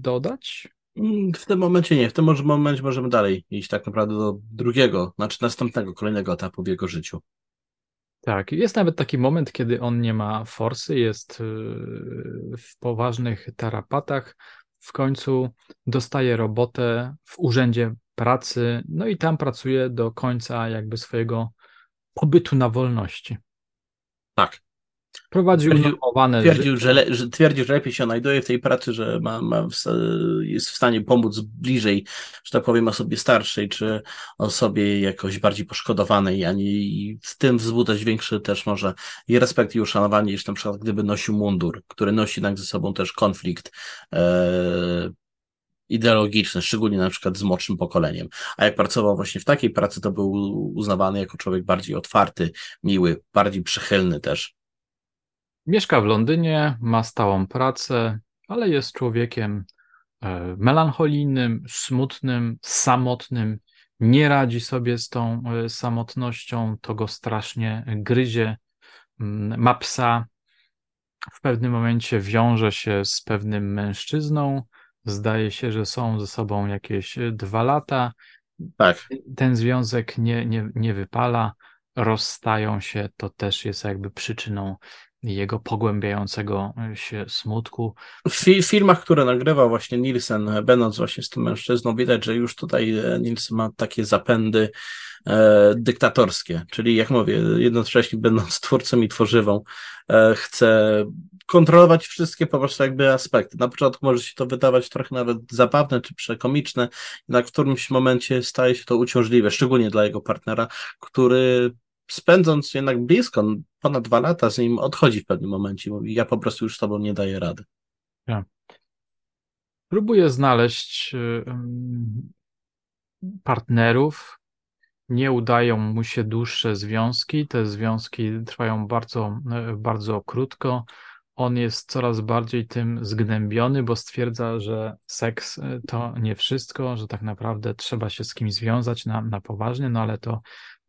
dodać? Mm, w tym momencie nie. W tym momencie możemy dalej iść tak naprawdę do drugiego, znaczy następnego, kolejnego etapu w jego życiu. Tak, jest nawet taki moment, kiedy on nie ma forsy, jest y, w poważnych tarapatach. W końcu dostaje robotę w urzędzie pracy, no i tam pracuje do końca jakby swojego pobytu na wolności. Tak. Prowadził Twierdził- unormowane Twierdził, że, le, że twierdził, że lepiej się znajduje w tej pracy, że ma, ma w, jest w stanie pomóc bliżej, że tak powiem, osobie starszej, czy osobie jakoś bardziej poszkodowanej, a nie i w tym wzbudzać większy też może i respekt i uszanowanie, niż na przykład gdyby nosił mundur, który nosi jednak ze sobą też konflikt e, ideologiczny, szczególnie na przykład z młodszym pokoleniem. A jak pracował właśnie w takiej pracy, to był uznawany jako człowiek bardziej otwarty, miły, bardziej przychylny też. Mieszka w Londynie, ma stałą pracę, ale jest człowiekiem e, melancholijnym, smutnym, samotnym. Nie radzi sobie z tą e, samotnością, to go strasznie gryzie. Mm, Ma psa. W pewnym momencie wiąże się z pewnym mężczyzną. Zdaje się, że są ze sobą jakieś e, dwa lata. Tak. Ten związek nie, nie, nie wypala. Rozstają się, to też jest jakby przyczyną jego pogłębiającego się smutku. W fi- filmach, które nagrywał właśnie Nielsen, e, będąc właśnie z tym mężczyzną, widać, że już tutaj e, Nielsen ma takie zapędy e, dyktatorskie, czyli jak mówię, jednocześnie będąc twórcą i tworzywą, e, chce kontrolować wszystkie po prostu jakby aspekty. Na początku może się to wydawać trochę nawet zabawne czy przekomiczne, jednak w którymś momencie staje się to uciążliwe, szczególnie dla jego partnera, który spędząc jednak blisko, ponad dwa lata z nim odchodzi w pewnym momencie. Mówi, ja po prostu już z tobą nie daję rady. Próbuje znaleźć y, ym, partnerów. Nie udają mu się dłuższe związki. Te związki trwają bardzo, y, bardzo krótko. On jest coraz bardziej tym zgnębiony, bo stwierdza, że seks y, to nie wszystko, że tak naprawdę trzeba się z kimś związać na, na poważnie, no ale to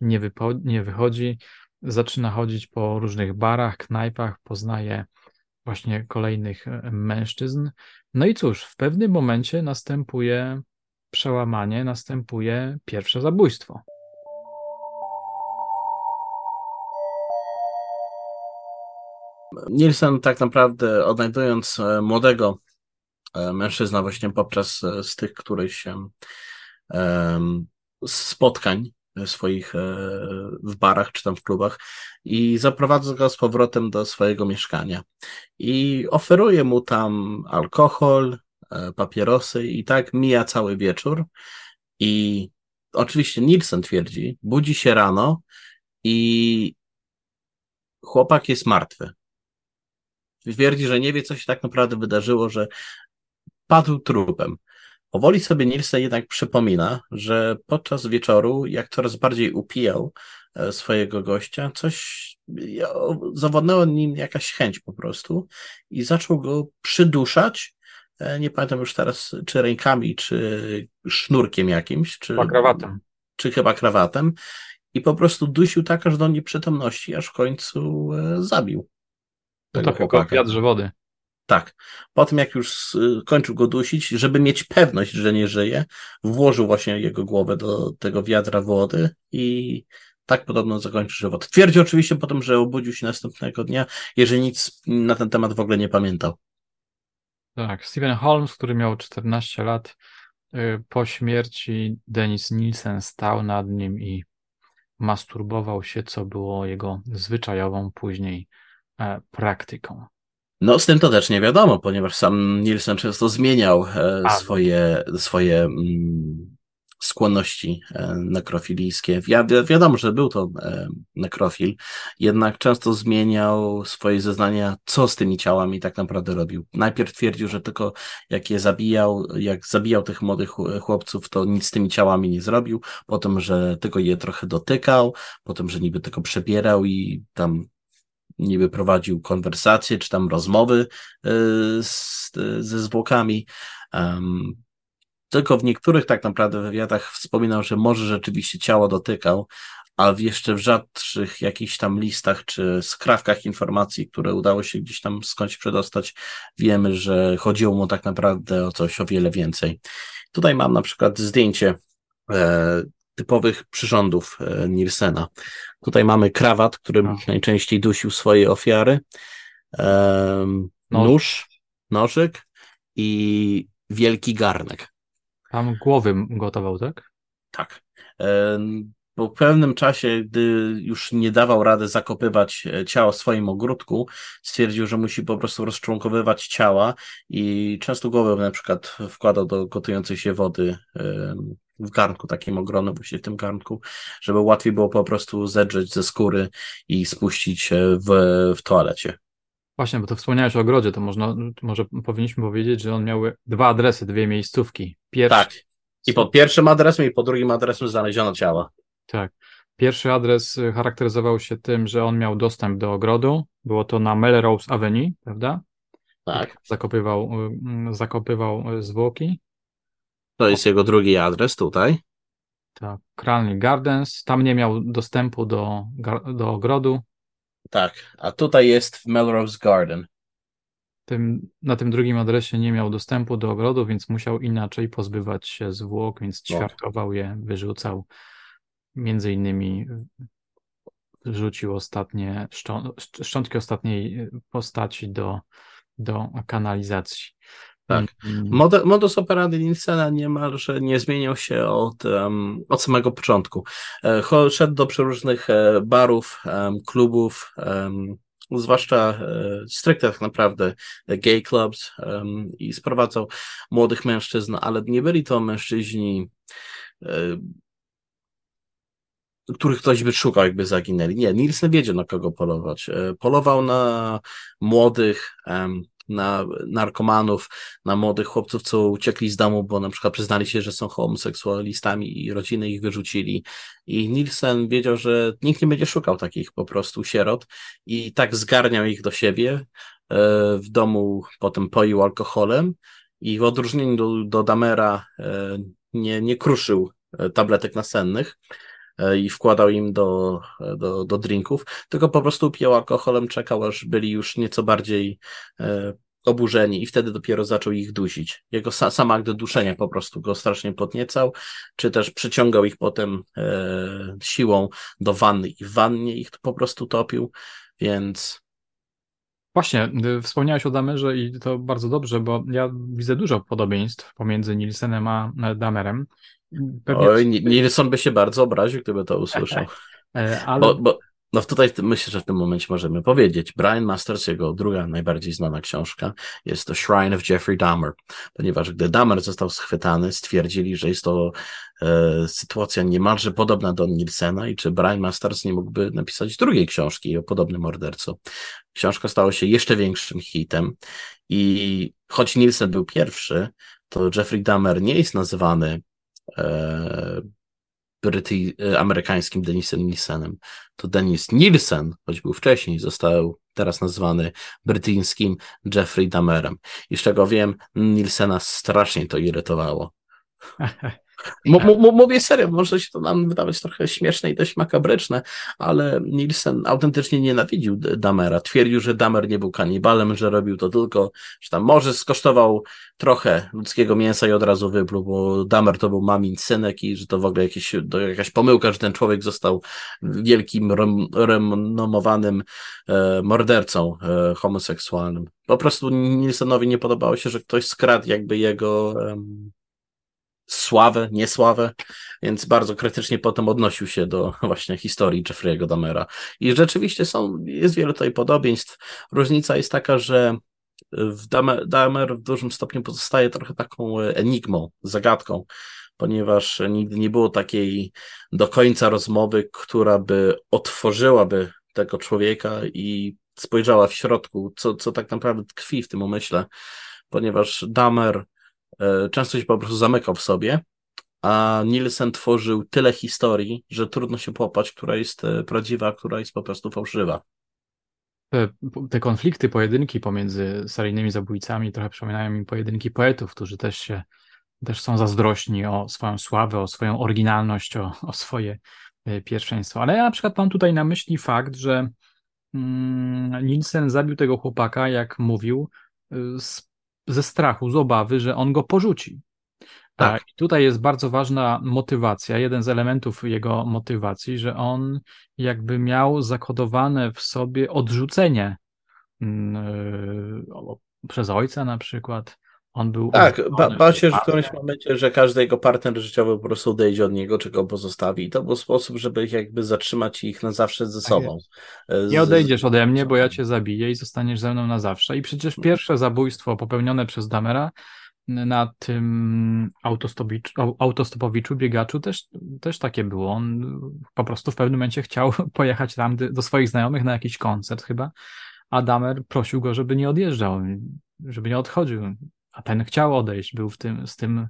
nie, wypo, nie wychodzi. Zaczyna chodzić po różnych barach, knajpach, poznaje właśnie kolejnych e, mężczyzn. No i cóż, w pewnym momencie następuje przełamanie, następuje pierwsze zabójstwo. Nielsen tak naprawdę odnajdując e, młodego e, mężczyzna właśnie poprzez z tych em, spotkań swoich e, w barach czy tam w klubach i zaprowadza go z powrotem do swojego mieszkania i oferuje mu tam alkohol, e, papierosy i tak mija cały wieczór i oczywiście Nielsen twierdzi, budzi się rano i chłopak jest martwy. Twierdzi, że nie wie, co się tak naprawdę wydarzyło, że padł trupem. Powoli sobie Nielsen jednak przypomina, że podczas wieczoru, jak coraz bardziej upijał e, swojego gościa, coś ja- zawodnęła nim jakaś chęć po prostu i zaczął go przyduszać. e, Nie pamiętam już teraz, czy rękami, czy sznurkiem jakimś, czy, Chyba krawatem. czy chyba krawatem. I po prostu dusił tak aż do nieprzytomności, aż w końcu e, zabił. No to chłopaka. wiatrze wody. Tak. Po tym, jak już y, kończył go dusić, żeby mieć pewność, że nie żyje, włożył właśnie jego głowę do tego wiadra wody i tak podobno zakończył żywot. Twierdzi oczywiście potem, że obudził się następnego dnia, jeżeli nic na ten temat w ogóle nie pamiętał. Tak, Stephen Holmes, który miał 14 lat, y, po śmierci Denis Nielsen stał nad nim i masturbował się, co było jego zwyczajową później e, praktyką. No, z tym to też nie wiadomo, ponieważ sam Nielsen często zmieniał e, A, swoje, swoje mm, skłonności e, nekrofilijskie. Ja, wi wiadomo, że był to e, nekrofil, jednak często zmieniał swoje zeznania, co z tymi ciałami tak naprawdę robił. Najpierw twierdził, że tylko jak je zabijał, jak zabijał tych młodych ch- chłopców, to nic z tymi ciałami nie zrobił, potem, że tylko je trochę dotykał, potem, że niby tylko przebierał i tam niby prowadził konwersacje, czy tam rozmowy y, z, ze zwłokami. Um, tylko w niektórych tak naprawdę wywiadach wspominał, że może rzeczywiście ciało dotykał, a w jeszcze w rzadszych jakichś tam listach czy skrawkach informacji, które udało się gdzieś tam skądś przedostać, wiemy, że chodziło mu tak naprawdę o coś o wiele więcej. Tutaj mam na przykład zdjęcie e, typowych przyrządów e, Nielsena. Tutaj mamy krawat, którym No. najczęściej dusił swoje ofiary, nóż, nożyk i wielki garnek. Tam głowy gotował, tak? Tak. Po pewnym czasie, gdy już nie dawał rady zakopywać e, ciała w swoim ogródku, stwierdził, że musi po prostu rozczłonkowywać ciała i często głowę na przykład wkładał do gotującej się wody w garnku, takim ogromnym właśnie w tym garnku, żeby łatwiej było po prostu zedrzeć ze skóry i spuścić w, w toalecie. Właśnie, bo to wspomniałeś o ogrodzie, to można, może powinniśmy powiedzieć, że on miał dwa adresy, dwie miejscówki. Pierwszy, Tak. I pod pierwszym adresem i pod drugim adresem znaleziono ciała. Tak. Pierwszy adres y, charakteryzował się tym, że on miał dostęp do ogrodu. Było to na Melrose Avenue, prawda? Tak. Zakopywał, y, mm, zakopywał y, zwłoki. To jest jego drugi adres tutaj. Tak. Cranley Gardens. Tam nie miał dostępu do, do ogrodu. Tak. A tutaj jest w Melrose Garden. Tym, na tym drugim adresie nie miał dostępu do ogrodu, więc musiał inaczej pozbywać się zwłok, więc No. ćwiartował je, wyrzucał. Między innymi wrzucił ostatnie szczą- szcz- szczątki ostatniej postaci do, do kanalizacji. Tak. Mm, Mod- modus operandi Nielsena niemalże nie zmieniał się od, em, od samego początku. E, Szedł do przeróżnych e, barów, em, klubów, em, zwłaszcza e, stricte tak naprawdę e, gay clubs i sprowadzał młodych mężczyzn, ale nie byli to mężczyźni, których ktoś by szukał, jakby zaginęli. Nie, Nielsen wiedział na kogo polować. Polował na młodych, na narkomanów, na młodych chłopców, co uciekli z domu, bo na przykład przyznali się, że są homoseksualistami i rodziny ich wyrzucili. I Nielsen wiedział, że nikt nie będzie szukał takich po prostu sierot i tak zgarniał ich do siebie. E, W domu potem poił alkoholem i w odróżnieniu do, do Damera e, nie, nie kruszył e, tabletek nasennych i wkładał im do, do, do drinków, tylko po prostu pijał alkoholem, czekał, aż byli już nieco bardziej e, oburzeni i wtedy dopiero zaczął ich dusić. Jego sa, sam akt duszenia po prostu go strasznie podniecał, czy też przyciągał ich potem e, siłą do wanny i w wannie ich po prostu topił, więc Właśnie, y, wspomniałeś o Damerze i to bardzo dobrze, bo ja widzę dużo podobieństw pomiędzy Nielsenem a e, Damerem. Pewnie, oj, Ni- Nilsson by się bardzo obraził, gdyby to usłyszał. e, ale Bo, bo no tutaj myślę, że w tym momencie możemy powiedzieć. Brian Masters, jego druga najbardziej znana książka, jest to Shrine of Jeffrey Dahmer, ponieważ gdy Dahmer został schwytany, stwierdzili, że jest to e, sytuacja niemalże podobna do Nielsena i czy Brian Masters nie mógłby napisać drugiej książki o podobnym mordercu. Książka stała się jeszcze większym hitem i choć Nielsen był pierwszy, to Jeffrey Dahmer nie jest nazywany Bryty, e, amerykańskim Denisem Nielsenem. To Denis Nielsen, choć był wcześniej, został teraz nazwany brytyjskim Jeffrey Dahmerem. I z czego wiem, Nielsena strasznie to irytowało. Mówię serio, może się to nam wydawać trochę śmieszne i dość makabryczne, ale Nielsen autentycznie nienawidził Damera. Twierdził, że Damer nie był kanibalem, że robił to tylko, że tam może skosztował trochę ludzkiego mięsa i od razu wypluł, bo Damer to był mamin synek i że to w ogóle jakieś, to jakaś pomyłka, że ten człowiek został wielkim, renomowanym e, mordercą e, homoseksualnym. Po prostu Nielsenowi nie podobało się, że ktoś skradł jakby jego em, sławę, niesławę, więc bardzo krytycznie potem odnosił się do właśnie historii Jeffrey'ego Damera. I rzeczywiście są, jest wiele tutaj podobieństw. Różnica jest taka, że w Dahmer, Dahmer w dużym stopniu pozostaje trochę taką enigmą, zagadką, ponieważ nigdy nie było takiej do końca rozmowy, która by otworzyłaby tego człowieka i spojrzała w środku, co, co tak naprawdę tkwi w tym umyśle, ponieważ Dahmer e, często się po prostu zamykał w sobie, a Nielsen tworzył tyle historii, że trudno się połapać, która jest e, prawdziwa, a która jest po prostu fałszywa. te, te konflikty, pojedynki pomiędzy seryjnymi zabójcami trochę przypominają mi pojedynki poetów, którzy też się też są zazdrośni o swoją sławę, o swoją oryginalność, o, o swoje e, pierwszeństwo. Ale ja na przykład mam tutaj na myśli fakt, że mm, Nielsen zabił tego chłopaka, jak mówił, z, ze strachu, z obawy, że on go porzuci. Tak. I tutaj jest bardzo ważna motywacja, jeden z elementów jego motywacji, że on jakby miał zakodowane w sobie odrzucenie yy, przez ojca na przykład. On był. Tak, ba, bał się w którymś momencie, że każdy jego partner życiowy po prostu odejdzie od niego, czy go pozostawi. I to był sposób, żeby ich jakby zatrzymać ich na zawsze ze Tak sobą. Z- Nie odejdziesz ode mnie, bo ja cię zabiję i zostaniesz ze mną na zawsze. I przecież pierwsze zabójstwo popełnione przez Damera na tym autostopowiczu, biegaczu też, też takie było. On po prostu w pewnym momencie chciał pojechać tam do do swoich znajomych na jakiś koncert chyba, a Damer prosił go, żeby nie odjeżdżał, żeby nie odchodził. A ten chciał odejść, był w tym, z tym,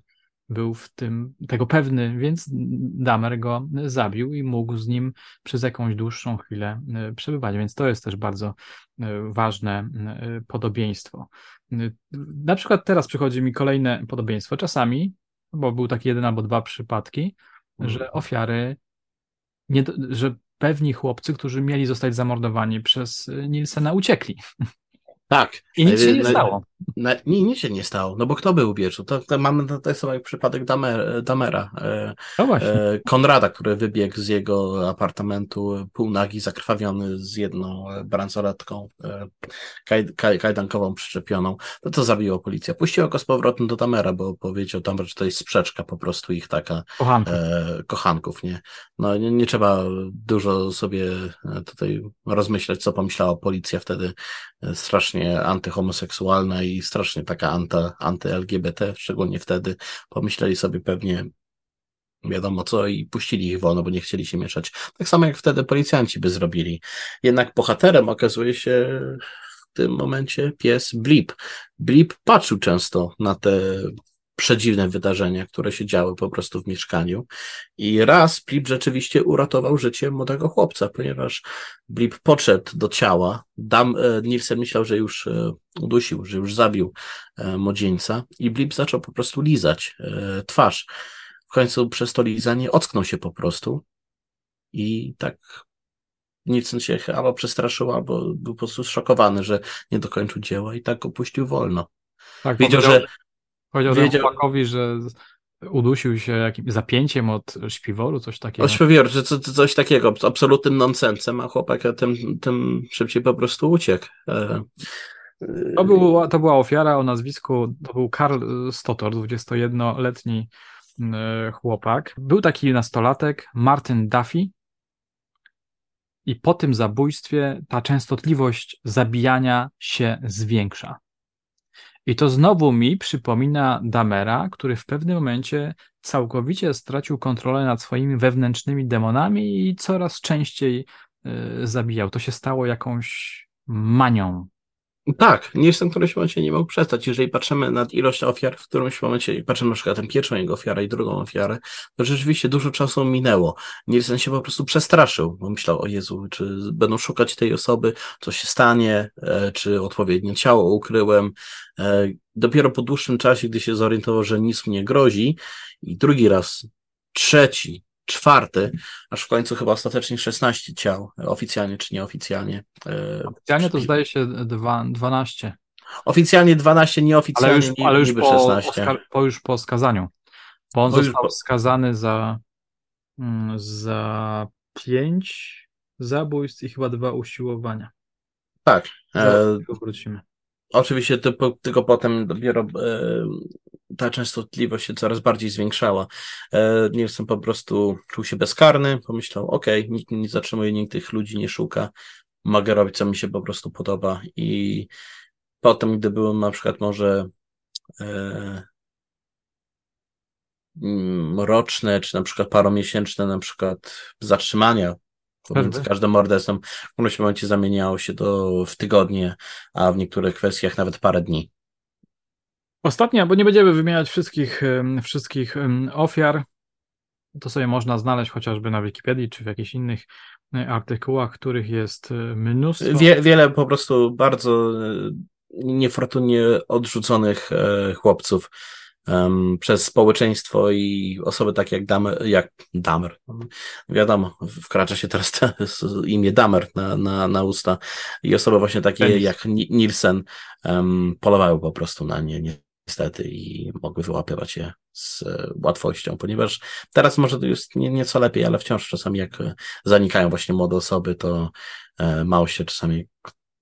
był w tym tego pewny, więc Damer go zabił i mógł z nim przez jakąś dłuższą chwilę e, przebywać. Więc to jest też bardzo e, ważne e, podobieństwo. Na przykład teraz przychodzi mi kolejne podobieństwo. Czasami, bo był taki jeden albo dwa przypadki, że ofiary, nie, że pewni chłopcy, którzy mieli zostać zamordowani przez Nielsena, uciekli. Tak. I nic się nie stało. Na, nie, nic się nie stało, no bo kto był pierwszy? To, to mamy to jest jak przypadek Damer, Damera, e, No właśnie. e, Konrada, który wybiegł z jego apartamentu półnagi, zakrwawiony z jedną e, bransoletką e, kaj, kaj, kajdankową przyczepioną. To to zabiło policja. Puściła go z powrotem do Damera, bo powiedział Damer, że to jest sprzeczka po prostu ich taka Kochanka. e, kochanków, nie? No nie, nie trzeba dużo sobie e, tutaj rozmyślać, co pomyślała policja wtedy, e, strasznie antyhomoseksualna i strasznie taka anty, anty-LGBT, szczególnie wtedy, pomyśleli sobie pewnie wiadomo co i puścili ich wolno, bo nie chcieli się mieszać. Tak samo jak wtedy policjanci by zrobili. Jednak bohaterem okazuje się w tym momencie pies Blip. Blip patrzył często na te przedziwne wydarzenia, które się działy po prostu w mieszkaniu. I raz Blip rzeczywiście uratował życie młodego chłopca, ponieważ Blip podszedł do ciała. Dam, e, Nielsen myślał, że już e, udusił, że już zabił e, młodzieńca i Blip zaczął po prostu lizać e, twarz. W końcu przez to lizanie ocknął się po prostu i tak Nielsen się albo przestraszył, albo był po prostu szokowany, że nie dokończył dzieła i tak go puścił wolno. Tak, Wiedział, że powiedział wiedział- chłopakowi, że udusił się jakimś zapięciem od śpiworu, coś takiego. Oświewior, że co, coś takiego, absolutnym nonsensem, a chłopak tym, tym szybciej po prostu uciekł. E, To, był, to była ofiara o nazwisku, to był Karl Stotor, 21-letni e, chłopak. Był taki nastolatek, Martin Duffy. I po tym zabójstwie ta częstotliwość zabijania się zwiększa. I to znowu mi przypomina Damera, który w pewnym momencie całkowicie stracił kontrolę nad swoimi wewnętrznymi demonami i coraz częściej e, zabijał. To się stało jakąś manią. Tak, nie jestem w którymś momencie nie mógł przestać. Jeżeli patrzymy na ilość ofiar, w którymś momencie patrzymy na przykład na pierwszą jego ofiarę i drugą ofiarę, to rzeczywiście dużo czasu minęło. Nielsen się po prostu przestraszył, bo myślał, o Jezu, czy będą szukać tej osoby, co się stanie, e, czy odpowiednie ciało ukryłem. E, Dopiero po dłuższym czasie, gdy się zorientował, że nic mu nie grozi i drugi raz, trzeci, czwarty, aż w końcu chyba ostatecznie 16 ciał, oficjalnie czy nieoficjalnie. e, Oficjalnie to zdaje się dwa, 12, Oficjalnie 12, ale nieoficjalnie już, ale już po, 16. oskar, po, już po skazaniu. Bo on już został po- skazany za, mm, za pięć zabójstw i chyba dwa usiłowania. Tak. E, Zaraz wrócimy. oczywiście tylko potem dopiero e, ta częstotliwość się coraz bardziej zwiększała. E, Nielsen po prostu czuł się bezkarny, pomyślał, okej, nikt nie zatrzymuje, nikt tych ludzi nie szuka, mogę robić, co mi się po prostu podoba i potem, gdy byłem na przykład może e, mm, roczne, czy na przykład paromiesięczne na przykład zatrzymania pomiędzy każdym morderstwem, w którymś momencie zamieniało się to w tygodnie, a w niektórych kwestiach nawet parę dni. Ostatnia, bo nie będziemy wymieniać wszystkich, wszystkich ofiar. To sobie można znaleźć chociażby na Wikipedii czy w jakichś innych e, artykułach, których jest e, mnóstwo. Wie, wiele po prostu bardzo e, niefortunnie odrzuconych chłopców em, przez społeczeństwo i osoby takie jak Damer, jak Damer. Wiadomo, wkracza się teraz te, imię Damer na, na, na usta i osoby właśnie takie Denis. jak Ni- Nielsen em, polowały po prostu na nie, nie niestety i mogły wyłapywać je z łatwością, ponieważ teraz może to jest nieco lepiej, ale wciąż czasami jak zanikają właśnie młode osoby, to mało się czasami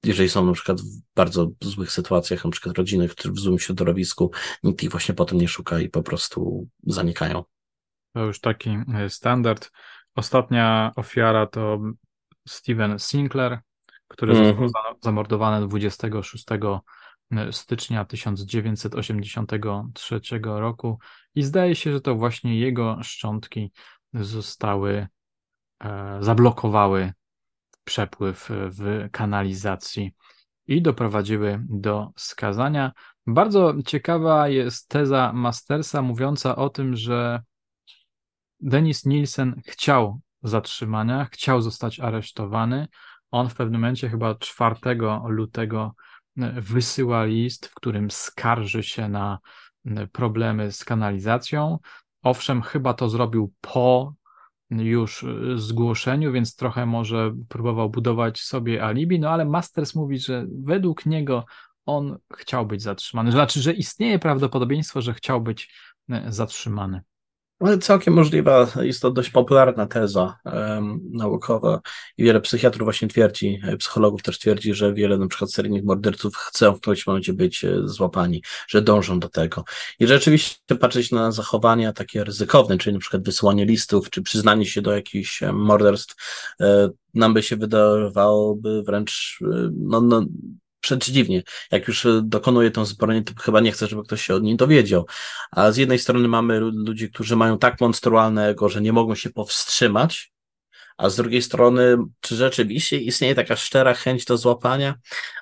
jeżeli są na przykład w bardzo złych sytuacjach, na przykład rodziny, które w złym środowisku, nikt ich właśnie potem nie szuka i po prostu zanikają. To już taki e, standard. Ostatnia ofiara to Steven Sinclair, który mm -hmm. został zamordowany 26 e, stycznia 1983 roku i zdaje się, że to właśnie jego szczątki zostały, e, zablokowały przepływ w kanalizacji i doprowadziły do skazania. Bardzo ciekawa jest teza Mastersa mówiąca o tym, że Denis Nielsen chciał zatrzymania, chciał zostać aresztowany. On w pewnym momencie, chyba 4 lutego, wysyła list, w którym skarży się na problemy z kanalizacją. Owszem, chyba to zrobił po już y, zgłoszeniu, więc trochę może próbował budować sobie alibi, no ale Masters mówi, że według niego on chciał być zatrzymany. Znaczy, że istnieje prawdopodobieństwo, że chciał być zatrzymany. Całkiem możliwa, jest to dość popularna teza um, naukowa i wiele psychiatrów właśnie twierdzi, e, psychologów też twierdzi, że wiele na przykład seryjnych morderców chce w którymś momencie być e, złapani, że dążą do tego. I rzeczywiście patrzeć na zachowania takie ryzykowne, czyli na przykład wysyłanie listów, czy przyznanie się do jakichś e, morderstw, nam by się wydawałoby wręcz no, no, przeciwnie, jak już e, dokonuje tą zbrodnię, to chyba nie chce, żeby ktoś się od niej dowiedział. A z jednej strony mamy ludzi, którzy mają tak monstrualne ego, że nie mogą się powstrzymać, a z drugiej strony, czy rzeczywiście istnieje taka szczera chęć do złapania?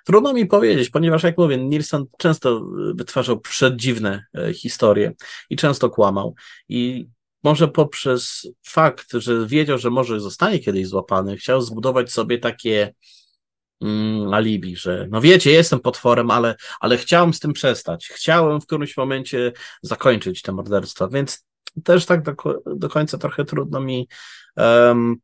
Trudno mi powiedzieć, ponieważ jak mówię, Nilsson często e, wytwarzał przedziwne e, historie i często kłamał. I może poprzez fakt, że wiedział, że może zostanie kiedyś złapany, chciał zbudować sobie takie mm, alibi, że no wiecie, jestem potworem, ale, ale chciałem z tym przestać. Chciałem w którymś momencie zakończyć te morderstwa, więc też tak do, do końca trochę trudno mi um,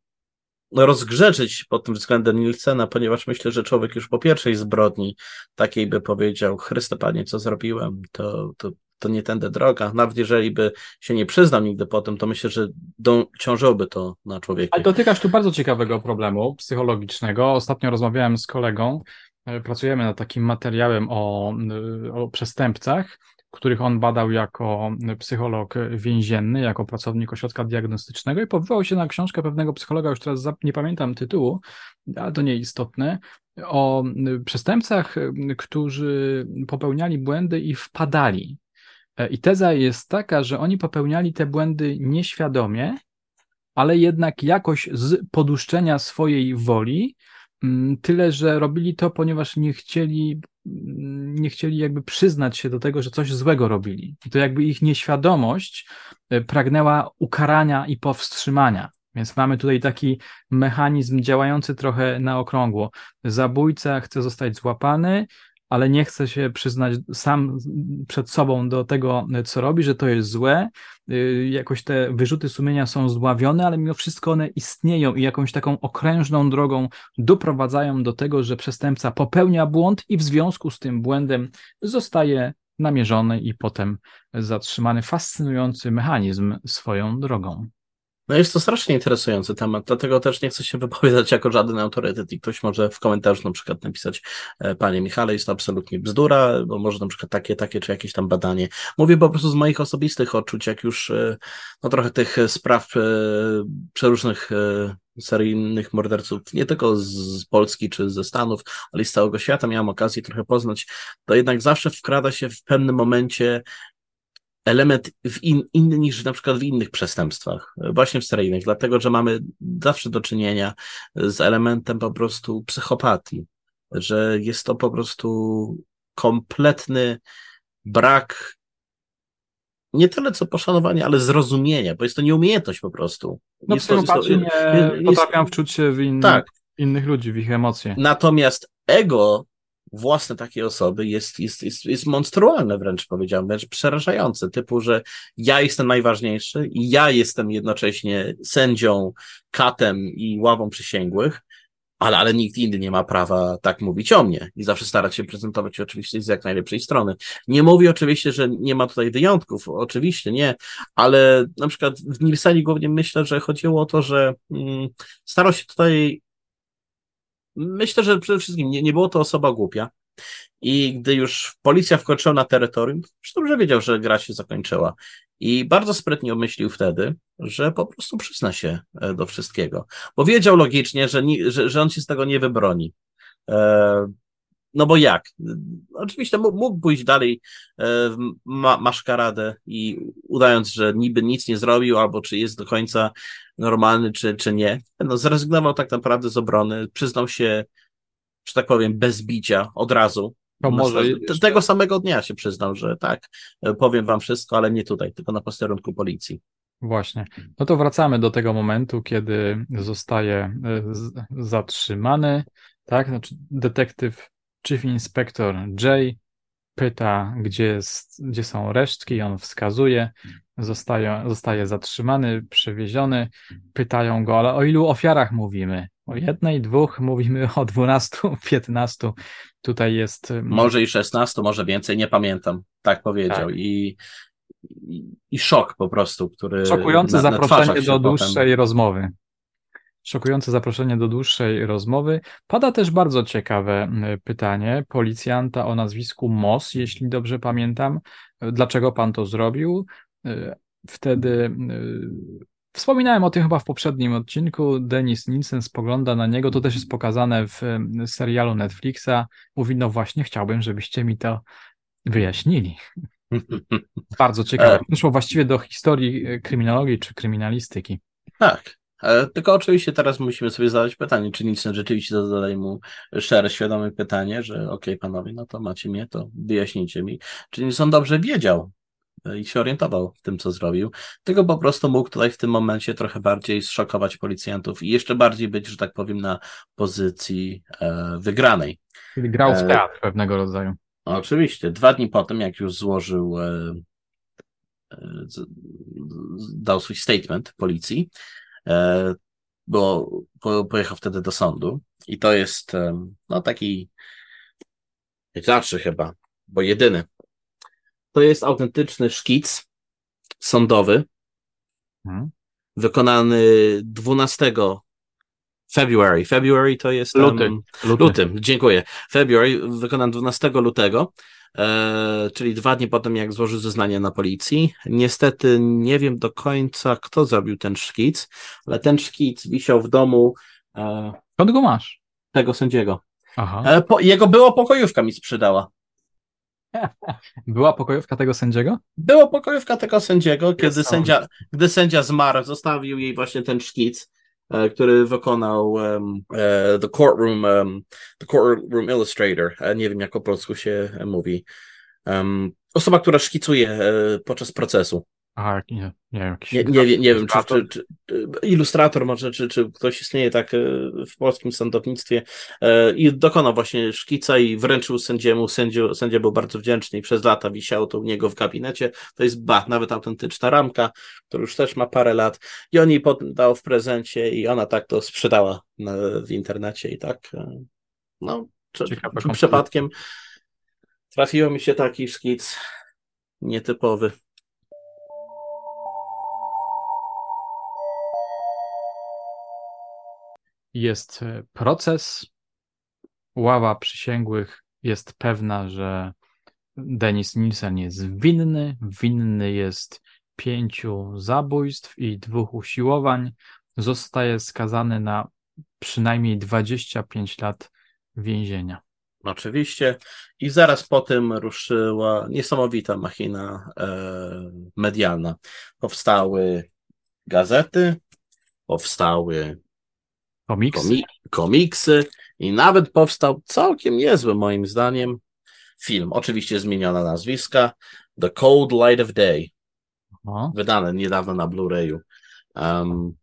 rozgrzeczyć pod tym względem Nilsena, ponieważ myślę, że człowiek już po pierwszej zbrodni takiej by powiedział, Chryste Panie, co zrobiłem, to, to to nie tędy droga. Nawet jeżeli by się nie przyznał nigdy potem, to myślę, że do, ciążyłoby to na człowieku. Ale dotykasz tu bardzo ciekawego problemu psychologicznego. Ostatnio rozmawiałem z kolegą, e, pracujemy nad takim materiałem o, e, o przestępcach, których on badał jako psycholog więzienny, jako pracownik ośrodka diagnostycznego i powołał się na książkę pewnego psychologa, już teraz nie pamiętam tytułu, ale to nieistotne, o przestępcach, którzy popełniali błędy i wpadali E, I teza jest taka, że oni popełniali te błędy nieświadomie, ale jednak jakoś z poduszczenia swojej woli, mm, tyle że robili to, ponieważ nie chcieli, mm, nie chcieli jakby przyznać się do tego, że coś złego robili. I to jakby ich nieświadomość e, pragnęła ukarania i powstrzymania. Więc mamy tutaj taki mechanizm działający trochę na okrągło. Zabójca chce zostać złapany, ale nie chce się przyznać sam przed sobą do tego, co robi, że to jest złe. Y, jakoś te wyrzuty sumienia są zdławione, ale mimo wszystko one istnieją i jakąś taką okrężną drogą doprowadzają do tego, że przestępca popełnia błąd i w związku z tym błędem zostaje namierzony i potem zatrzymany. Fascynujący mechanizm swoją drogą. No jest to strasznie interesujący temat, dlatego też nie chcę się wypowiadać jako żaden autorytet i ktoś może w komentarzu na przykład napisać e, Panie Michale, jest to absolutnie bzdura, bo może na przykład takie, takie, czy jakieś tam badanie. Mówię po prostu z moich osobistych odczuć, jak już e, no trochę tych spraw e, przeróżnych seryjnych morderców, nie tylko z Polski czy ze Stanów, ale i z całego świata miałem okazję trochę poznać, to jednak zawsze wkrada się w pewnym momencie element w in, inny niż na przykład w innych przestępstwach, właśnie w seryjnych, dlatego że mamy zawsze do czynienia z elementem po prostu psychopatii, że jest to po prostu kompletny brak nie tyle co poszanowania, ale zrozumienia, bo jest to nieumiejętność po prostu. No jest psychopaci to, nie jest, potrafią wczuć się w innych, tak. innych ludzi, w ich emocje. Natomiast ego własne takiej osoby jest, jest, jest, jest monstrualne wręcz powiedziałbym, wręcz przerażające, typu, że ja jestem najważniejszy i ja jestem jednocześnie sędzią, katem i ławą przysięgłych ale, ale nikt inny nie ma prawa tak mówić o mnie i zawsze starać się prezentować oczywiście z jak najlepszej strony. Nie mówię oczywiście, że nie ma tutaj wyjątków, oczywiście nie, ale na przykład w Nielseni głównie myślę, że chodziło o to, że mm, starał się tutaj myślę, że przede wszystkim nie, nie było to osoba głupia, i gdy już policja wkroczyła na terytorium, już dobrze wiedział, że gra się zakończyła. I bardzo sprytnie omyślił wtedy, że po prostu przyzna się e, do wszystkiego. Bo wiedział logicznie, że, nie, że, że on się z tego nie wybroni. E, no bo jak? Oczywiście mógł pójść dalej e, maszkaradę i udając, że niby nic nie zrobił, albo czy jest do końca normalny, czy, czy nie. No, zrezygnował tak naprawdę z obrony, przyznał się, że tak powiem, bez bicia od razu. To może Tego samego dnia się przyznał, że tak, powiem wam wszystko, ale nie tutaj, tylko na posterunku policji. Właśnie. No to wracamy do tego momentu, kiedy zostaje e, zatrzymany, tak? Znaczy detektyw Chief Inspector Jay pyta, gdzie, jest, gdzie są resztki, on wskazuje, zostaje, zostaje zatrzymany, przewieziony, pytają go, ale o ilu ofiarach mówimy? O jednej, dwóch, mówimy o dwunastu, piętnastu. Tutaj jest. Może i szesnastu, może więcej, nie pamiętam. Tak powiedział. Tak. I, i, I, szok po prostu, który. Szokujące na, zaproszenie na do dłuższej potem... rozmowy. Szokujące zaproszenie do dłuższej rozmowy. Pada też bardzo ciekawe pytanie policjanta o nazwisku Moss, jeśli dobrze pamiętam. Dlaczego pan to zrobił? E, wtedy Wspominałem o tym chyba w poprzednim odcinku. Denis Nielsen spogląda na niego. To też jest pokazane w serialu Netflixa. Mówi: No właśnie, chciałbym, żebyście mi to wyjaśnili. Bardzo ciekawe. Wyszło właściwie do historii e, kryminologii czy kryminalistyki. Tak. Ale tylko oczywiście teraz musimy sobie zadać pytanie, czy Nielsen rzeczywiście zadaje mu szczere, świadome pytanie, że okej, okay, panowie, no to macie mnie, to wyjaśnijcie mi. Czy Nielsen dobrze wiedział, i się orientował w tym, co zrobił, tylko po prostu mógł tutaj w tym momencie trochę bardziej zszokować policjantów i jeszcze bardziej być, że tak powiem, na pozycji e, wygranej. Czyli grał w e, teatr pewnego rodzaju. Oczywiście. Dwa dni potem, jak już złożył, e, e dał swój statement policji, e, bo po, pojechał wtedy do sądu i to jest e, no taki najczarszy chyba, bo jedyny to jest autentyczny szkic sądowy, hmm. wykonany 12 February. February to jest. Luty. Luty. Lutym, dziękuję. February, wykonany 12 lutego, e, czyli dwa dni potem, jak złożył zeznanie na policji. Niestety nie wiem do końca, kto zrobił ten szkic, ale ten szkic wisiał w domu. E, Skąd go masz? Tego sędziego. Aha. E, po, jego było pokojówka mi sprzedała. Była pokojówka tego sędziego? Była pokojówka tego sędziego, kiedy sędzia, gdy sędzia zmarł, zostawił jej właśnie ten szkic, e, który wykonał um, the courtroom um, the courtroom illustrator. E, nie wiem, jak po polsku się mówi. Um, osoba, która szkicuje podczas procesu. A, nie, nie, jakiś nie, nie, nie wiem, czy, czy, czy, ilustrator może, czy, czy ktoś istnieje tak e, w polskim sądownictwie e, i dokonał właśnie szkica i wręczył sędziemu, sędzio, sędzia był bardzo wdzięczny i przez lata wisiało to u niego w gabinecie, to jest ba, nawet autentyczna ramka, która już też ma parę lat. I on jej dał w prezencie i ona tak to sprzedała na, w internecie i tak, e, no, czy, przypadkiem trafiło mi się taki szkic nietypowy. Jest e, proces. Ława przysięgłych jest pewna, że Denis Nielsen jest winny. Winny jest pięciu zabójstw i dwóch usiłowań. Zostaje skazany na przynajmniej 25 lat więzienia. Oczywiście. I zaraz po tym ruszyła niesamowita machina e, medialna. Powstały gazety, powstały Komiksy. Komi komiksy i nawet powstał całkiem niezły moim zdaniem film. Oczywiście zmieniona nazwiska. The Cold Light of Day. Aha. Wydane niedawno na Blu-rayu. Um,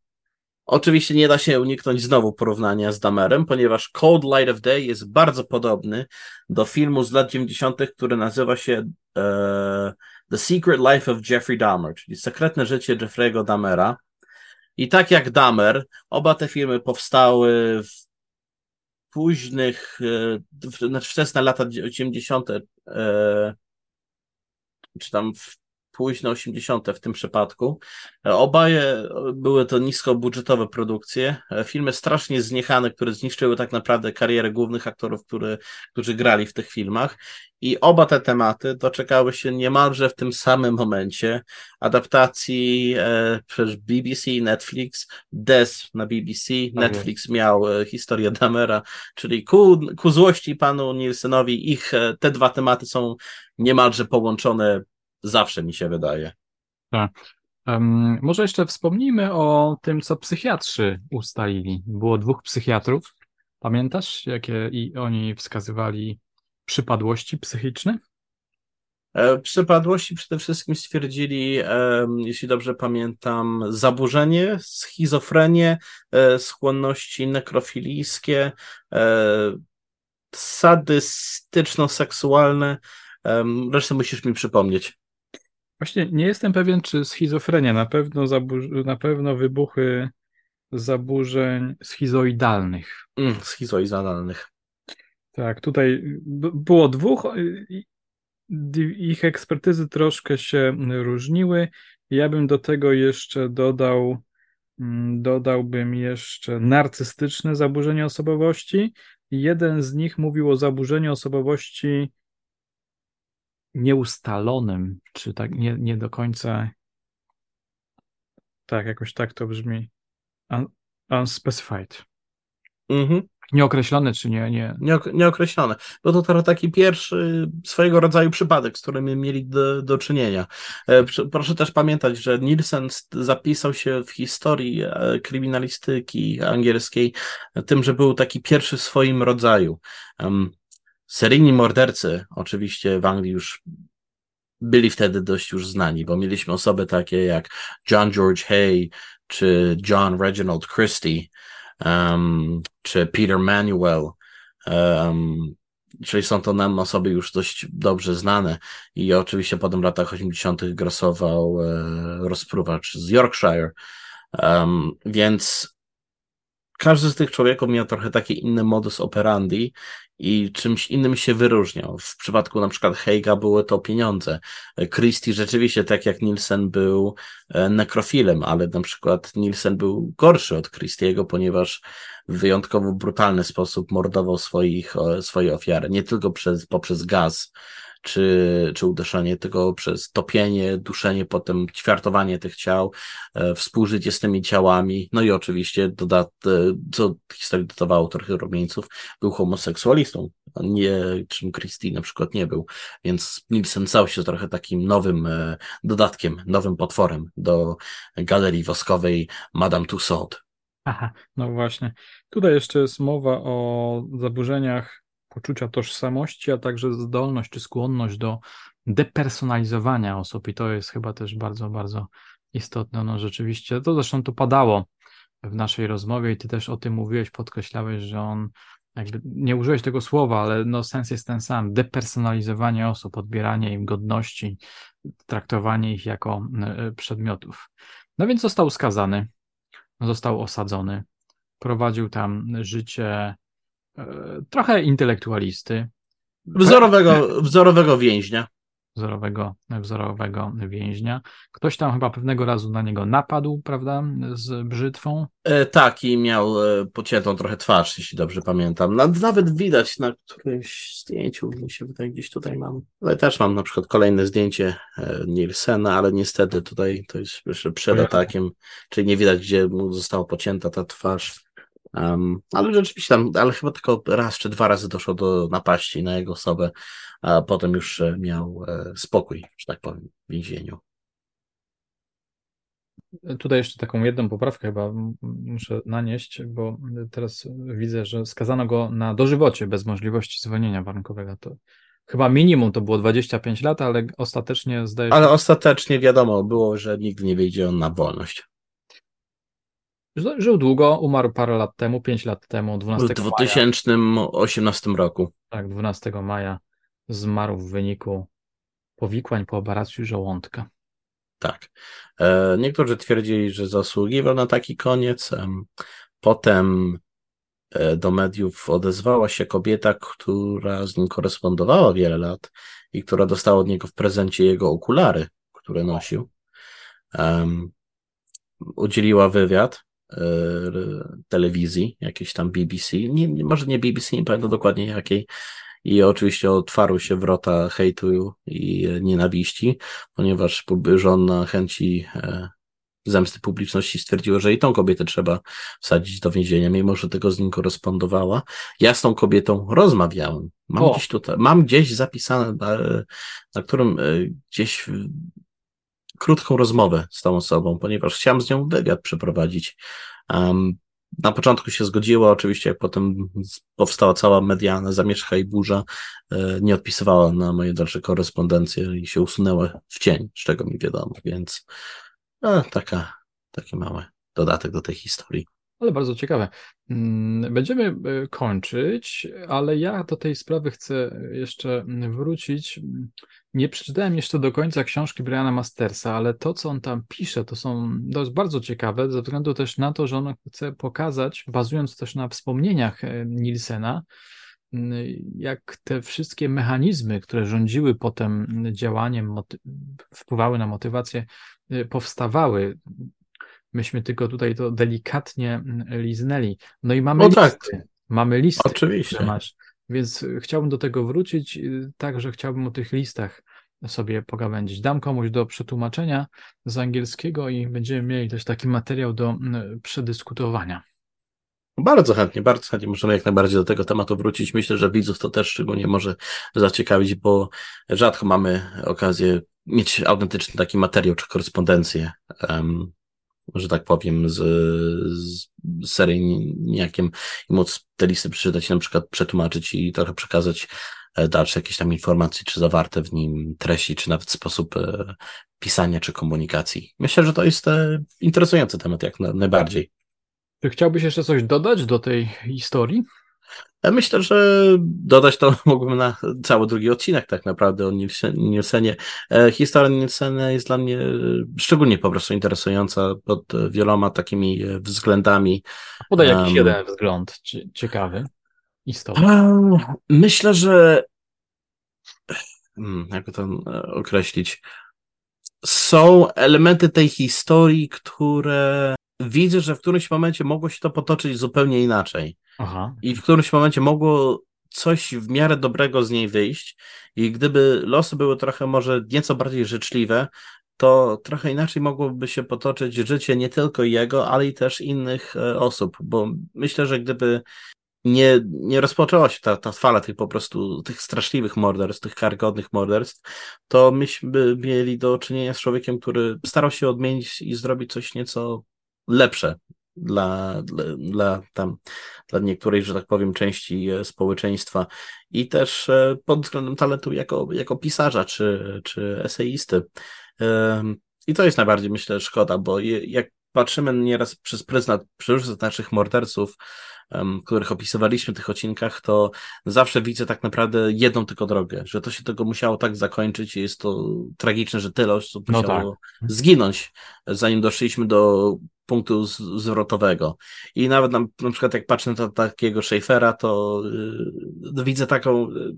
oczywiście nie da się uniknąć znowu porównania z Damerem, ponieważ Cold Light of Day jest bardzo podobny do filmu z lat 90., który nazywa się uh, The Secret Life of Jeffrey Dahmer, czyli Sekretne życie Jeffrey'ego Dahmera. I tak jak Damer, oba te filmy powstały w późnych, e, znaczy wczesne lata 80., czy tam w późne 80. w tym przypadku. Obaje były to niskobudżetowe produkcje, filmy strasznie zniechane, które zniszczyły tak naprawdę karierę głównych aktorów, który, którzy grali w tych filmach. I oba te tematy doczekały się niemalże w tym samym momencie adaptacji e, przez BBC i Netflix. Des na BBC, tak Netflix miał e, historię Damera, czyli ku, ku złości panu Nielsenowi ich e, te dwa tematy są niemalże połączone Zawsze mi się wydaje. Tak. Um, może jeszcze wspomnijmy o tym, co psychiatrzy ustalili. Było dwóch psychiatrów. Pamiętasz, jakie i oni wskazywali przypadłości psychiczne? E, przypadłości przede wszystkim stwierdzili, jeśli dobrze pamiętam, zaburzenie, schizofrenię, e, skłonności nekrofilijskie, e, sadystyczno-seksualne. Resztę musisz mi przypomnieć. Właśnie nie jestem pewien, czy schizofrenia, na pewno, zabu- na pewno wybuchy zaburzeń schizoidalnych. Mm, schizoidalnych. Tak, tutaj było dwóch, ich ekspertyzy troszkę się różniły. Ja bym do tego jeszcze dodał, mm, dodałbym jeszcze narcystyczne zaburzenie osobowości. Jeden z nich mówił o zaburzeniu osobowości nieustalonym, czy tak nie, nie do końca. Tak, jakoś tak to brzmi. Un, unspecified. Mhm. Nieokreślone, czy nie, nie? Nieokreślone. Bo to taki pierwszy swojego rodzaju przypadek, z którym mieli do, do czynienia. E, proszę też pamiętać, że Nielsen zapisał się w historii e, kryminalistyki angielskiej tym, że był taki pierwszy w swoim rodzaju. Seryjni mordercy oczywiście w Anglii już byli wtedy dość już znani, bo mieliśmy osoby takie jak John George Hay, czy John Reginald Christie, um, czy Peter Manuel, um, czyli są to nam osoby już dość dobrze znane i oczywiście potem w latach 80. grasował e, rozpruwacz z Yorkshire, um, więc każdy z tych człowieków miał trochę taki inny modus operandi i czymś innym się wyróżniał. W przypadku na przykład Heiga były to pieniądze. Christie rzeczywiście, tak jak Nielsen był e, nekrofilem, ale na przykład Nielsen był gorszy od Christiego, ponieważ w wyjątkowo brutalny sposób mordował swoich, swoje ofiary. Nie tylko przez, poprzez gaz, czy, czy uderzenie, tylko przez topienie, duszenie, potem ćwiartowanie tych ciał, e, współżycie z tymi ciałami, no i oczywiście, dodat, e, co historii dodawało trochę rumieńców, był homoseksualistą, nie czym Christie na przykład nie był, więc Nielsen stał się trochę takim nowym e, dodatkiem, nowym potworem do galerii woskowej Madame Tussauds. Aha, no właśnie. Tutaj jeszcze jest mowa o zaburzeniach poczucia tożsamości, a także zdolność czy skłonność do depersonalizowania osób i to jest chyba też bardzo, bardzo istotne. No rzeczywiście, to zresztą to padało w naszej rozmowie i ty też o tym mówiłeś, podkreślałeś, że on jakby nie użyłeś tego słowa, ale no sens jest ten sam. Depersonalizowanie osób, odbieranie im godności, traktowanie ich jako e, przedmiotów. No więc został skazany, został osadzony, prowadził tam życie E, trochę intelektualisty. Wzorowego, wzorowego więźnia. Wzorowego, wzorowego więźnia. Ktoś tam chyba pewnego razu na niego napadł, prawda, z brzytwą. E, tak, i miał e, pociętą trochę twarz, jeśli dobrze pamiętam. Nawet widać na którymś zdjęciu, mi się wydaje, gdzieś tutaj mam. Ale też mam na przykład kolejne zdjęcie e, Nielsena, ale niestety tutaj to jest przed atakiem, czyli nie widać, gdzie mu została pocięta ta twarz. Um, ale rzeczywiście tam, ale chyba tylko raz czy dwa razy doszło do napaści na jego osobę, a potem już e, miał e, spokój, że tak powiem, w więzieniu. Tutaj jeszcze taką jedną poprawkę chyba muszę nanieść, bo teraz widzę, że skazano go na dożywocie bez możliwości zwolnienia warunkowego. To chyba minimum to było 25 lat, ale ostatecznie zdaje się. Ale ostatecznie wiadomo było, że nigdy nie wyjdzie on na wolność. Żył długo, umarł parę lat temu, 5 lat temu, 12 W 2018 maja. roku. Tak, 12 maja zmarł w wyniku powikłań po operacji żołądka. Tak. E, niektórzy twierdzili, że zasługiwał na taki koniec. Potem e, do mediów odezwała się kobieta, która z nim korespondowała wiele lat i która dostała od niego w prezencie jego okulary, które nosił. Um, udzieliła wywiad telewizji, jakiejś tam BBC, nie, może nie BBC, nie pamiętam dokładnie jakiej, i oczywiście otwarły się wrota hejtu i nienawiści, ponieważ żona chęci e, zemsty publiczności stwierdziła, że i tą kobietę trzeba wsadzić do więzienia, mimo że tego z nim korespondowała. Ja z tą kobietą rozmawiałem. Mam gdzieś tutaj, mam gdzieś zapisane, na, na którym e, gdzieś krótką rozmowę z tą osobą, ponieważ chciałem z nią wywiad przeprowadzić. Um, na początku się zgodziła, oczywiście, jak potem powstała cała medialna zamieszka i burza, e, nie odpisywała na moje dalsze korespondencje i się usunęła w cień, z czego mi wiadomo, więc a, taka, taki mały dodatek do tej historii. Ale bardzo ciekawe. Mm, będziemy e, kończyć, ale ja do tej sprawy chcę jeszcze wrócić. Nie przeczytałem jeszcze do końca książki Briana Mastersa, ale to, co on tam pisze, to są, to jest bardzo ciekawe, ze względu też na to, że on chce pokazać, bazując też na wspomnieniach e, Nielsena, jak te wszystkie mechanizmy, które rządziły potem działaniem, wpływały na motywację, e, powstawały Myśmy tylko tutaj to delikatnie mm, liznęli. No i mamy o, tak. listy. Mamy listy. Oczywiście. Masz. Więc chciałbym do tego wrócić, y, także chciałbym o tych listach sobie pogawędzić. Dam komuś do przetłumaczenia z angielskiego i będziemy mieli też taki materiał do mm, przedyskutowania. Bardzo chętnie, bardzo chętnie możemy jak najbardziej do tego tematu wrócić. Myślę, że widzów to też szczególnie może zaciekawić, bo rzadko mamy okazję mieć autentyczny taki materiał czy korespondencję um, że tak powiem, z, z serii niejakiem i móc te listy przeczytać, na przykład przetłumaczyć i trochę przekazać e, dalsze jakieś tam informacje, czy zawarte w nim treści, czy nawet sposób e, pisania, czy komunikacji. Myślę, że to jest e, interesujący temat jak najbardziej. Czy chciałbyś jeszcze coś dodać do tej historii? Myślę, że dodać to mógłbym na cały drugi odcinek tak naprawdę o Nielsenie. E, historia Nielsena jest dla mnie szczególnie po prostu interesująca pod wieloma takimi względami. Podaj jakiś um, jeden wzgląd ciekawy, istotny. Myślę, że hmm, jak to e, określić? Są elementy tej historii, które widzę, że w którymś momencie mogło się to potoczyć zupełnie inaczej. Aha. I w którymś momencie mogło coś w miarę dobrego z niej wyjść. I gdyby losy były trochę może nieco bardziej życzliwe, to trochę inaczej mogłoby się potoczyć życie nie tylko jego, ale i też innych e, osób, bo myślę, że gdyby nie, nie rozpoczęła się ta, ta fala tych po prostu, tych straszliwych morderstw, tych karygodnych morderstw, to myśmy mieli do czynienia z człowiekiem, który starał się odmienić i zrobić coś nieco lepsze dla, dla, dla, tam, dla niektórej, że tak powiem, części e, społeczeństwa i też e, pod względem talentu jako, jako pisarza czy, czy eseisty. I to jest najbardziej, myślę, szkoda, bo jak patrzymy nieraz przez pryzmat przeróżnych naszych morderców, których opisywaliśmy w tych odcinkach, to zawsze widzę tak naprawdę jedną tylko drogę, że to się tego musiało tak zakończyć i jest to tragiczne, że tyle osób no musiało tak. zginąć, zanim doszliśmy do punktu zwrotowego. I nawet na, na przykład jak patrzę na takiego Schaeffera, to yy, widzę taką yy,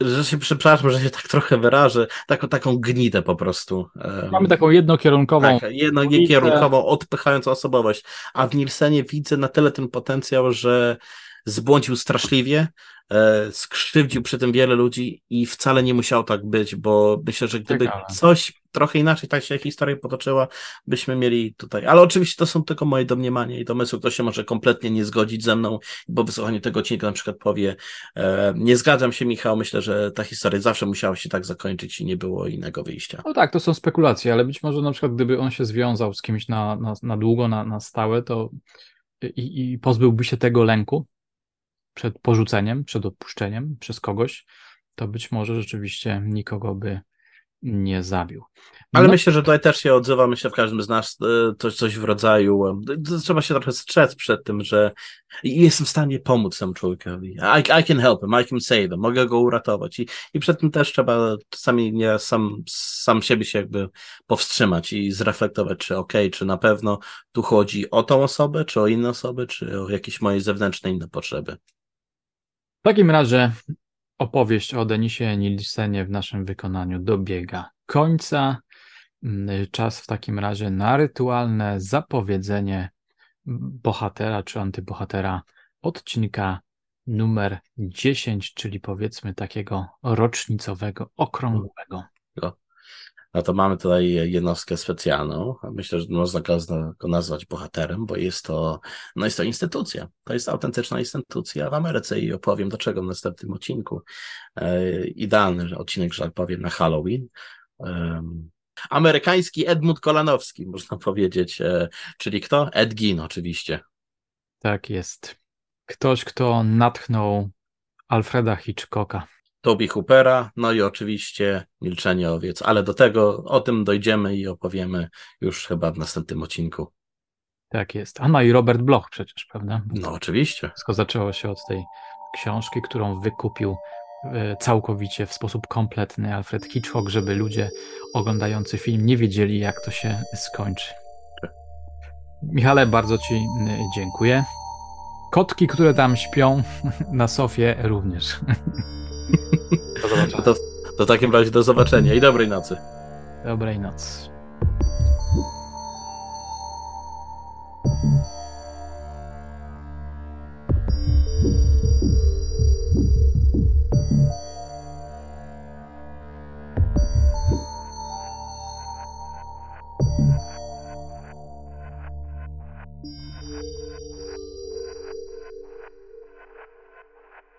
że się, przepraszam, że się tak trochę wyrażę, taką, taką gnitę po prostu. Mamy taką jednokierunkową. Tak, jednokierunkową, odpychającą osobowość. A w Nielsenie widzę na tyle ten potencjał, że zbłądził straszliwie, e, skrzywdził przy tym wiele ludzi i wcale nie musiało tak być, bo myślę, że gdyby Ciekawe. coś trochę inaczej tak się historia potoczyła, byśmy mieli tutaj. Ale oczywiście to są tylko moje domniemania i domysły. Ktoś się może kompletnie nie zgodzić ze mną, bo wysłuchanie tego odcinka na przykład powie, e, nie zgadzam się Michał, myślę, że ta historia zawsze musiała się tak zakończyć i nie było innego wyjścia. No tak, to są spekulacje, ale być może na przykład gdyby on się związał z kimś na, na, na długo, na, na stałe, to i, i pozbyłby się tego lęku, przed porzuceniem, przed odpuszczeniem przez kogoś, to być może rzeczywiście nikogo by nie zabił. Ale No, myślę, że tutaj też się odzywa, myślę, w każdym z nas e, coś, coś w rodzaju. e, Trzeba się trochę strzec przed tym, że jestem w stanie pomóc temu człowiekowi. I, I can help him, I can save him, mogę go uratować. I, i przed tym też trzeba czasami nie sam, sam siebie się jakby powstrzymać i zreflektować, czy okej, czy na pewno tu chodzi o tą osobę, czy o inne osoby, czy o jakieś moje zewnętrzne inne potrzeby. W takim razie opowieść o Denisie Nilsenie w naszym wykonaniu dobiega końca. Mm, Czas w takim razie na rytualne zapowiedzenie bohatera czy antybohatera odcinka numer 10, czyli powiedzmy takiego rocznicowego, okrągłego. No to mamy tutaj jednostkę specjalną. Myślę, że można go nazwać bohaterem, bo jest to, no jest to instytucja. To jest autentyczna instytucja w Ameryce i opowiem dlaczego w następnym odcinku. E, idealny odcinek, że tak powiem, na Halloween. Amerykański Edmund Kolanowski, można powiedzieć. E, czyli kto? Ed Gein oczywiście. Tak jest. Ktoś, kto natchnął Alfreda Hitchcocka. Toby Hoopera, no i oczywiście Milczenie Owiec, ale do tego, o tym dojdziemy i opowiemy już chyba w następnym odcinku. Tak jest. A no i Robert Bloch przecież, prawda? No oczywiście. Wszystko zaczęło się od tej książki, którą wykupił e, całkowicie w sposób kompletny Alfred Hitchcock, żeby ludzie oglądający film nie wiedzieli, jak to się skończy. Michale, bardzo Ci y, dziękuję. Kotki, które tam śpią na sofie również. Do zobaczenia. To, to w takim razie do zobaczenia i dobrej nocy. Dobrej nocy.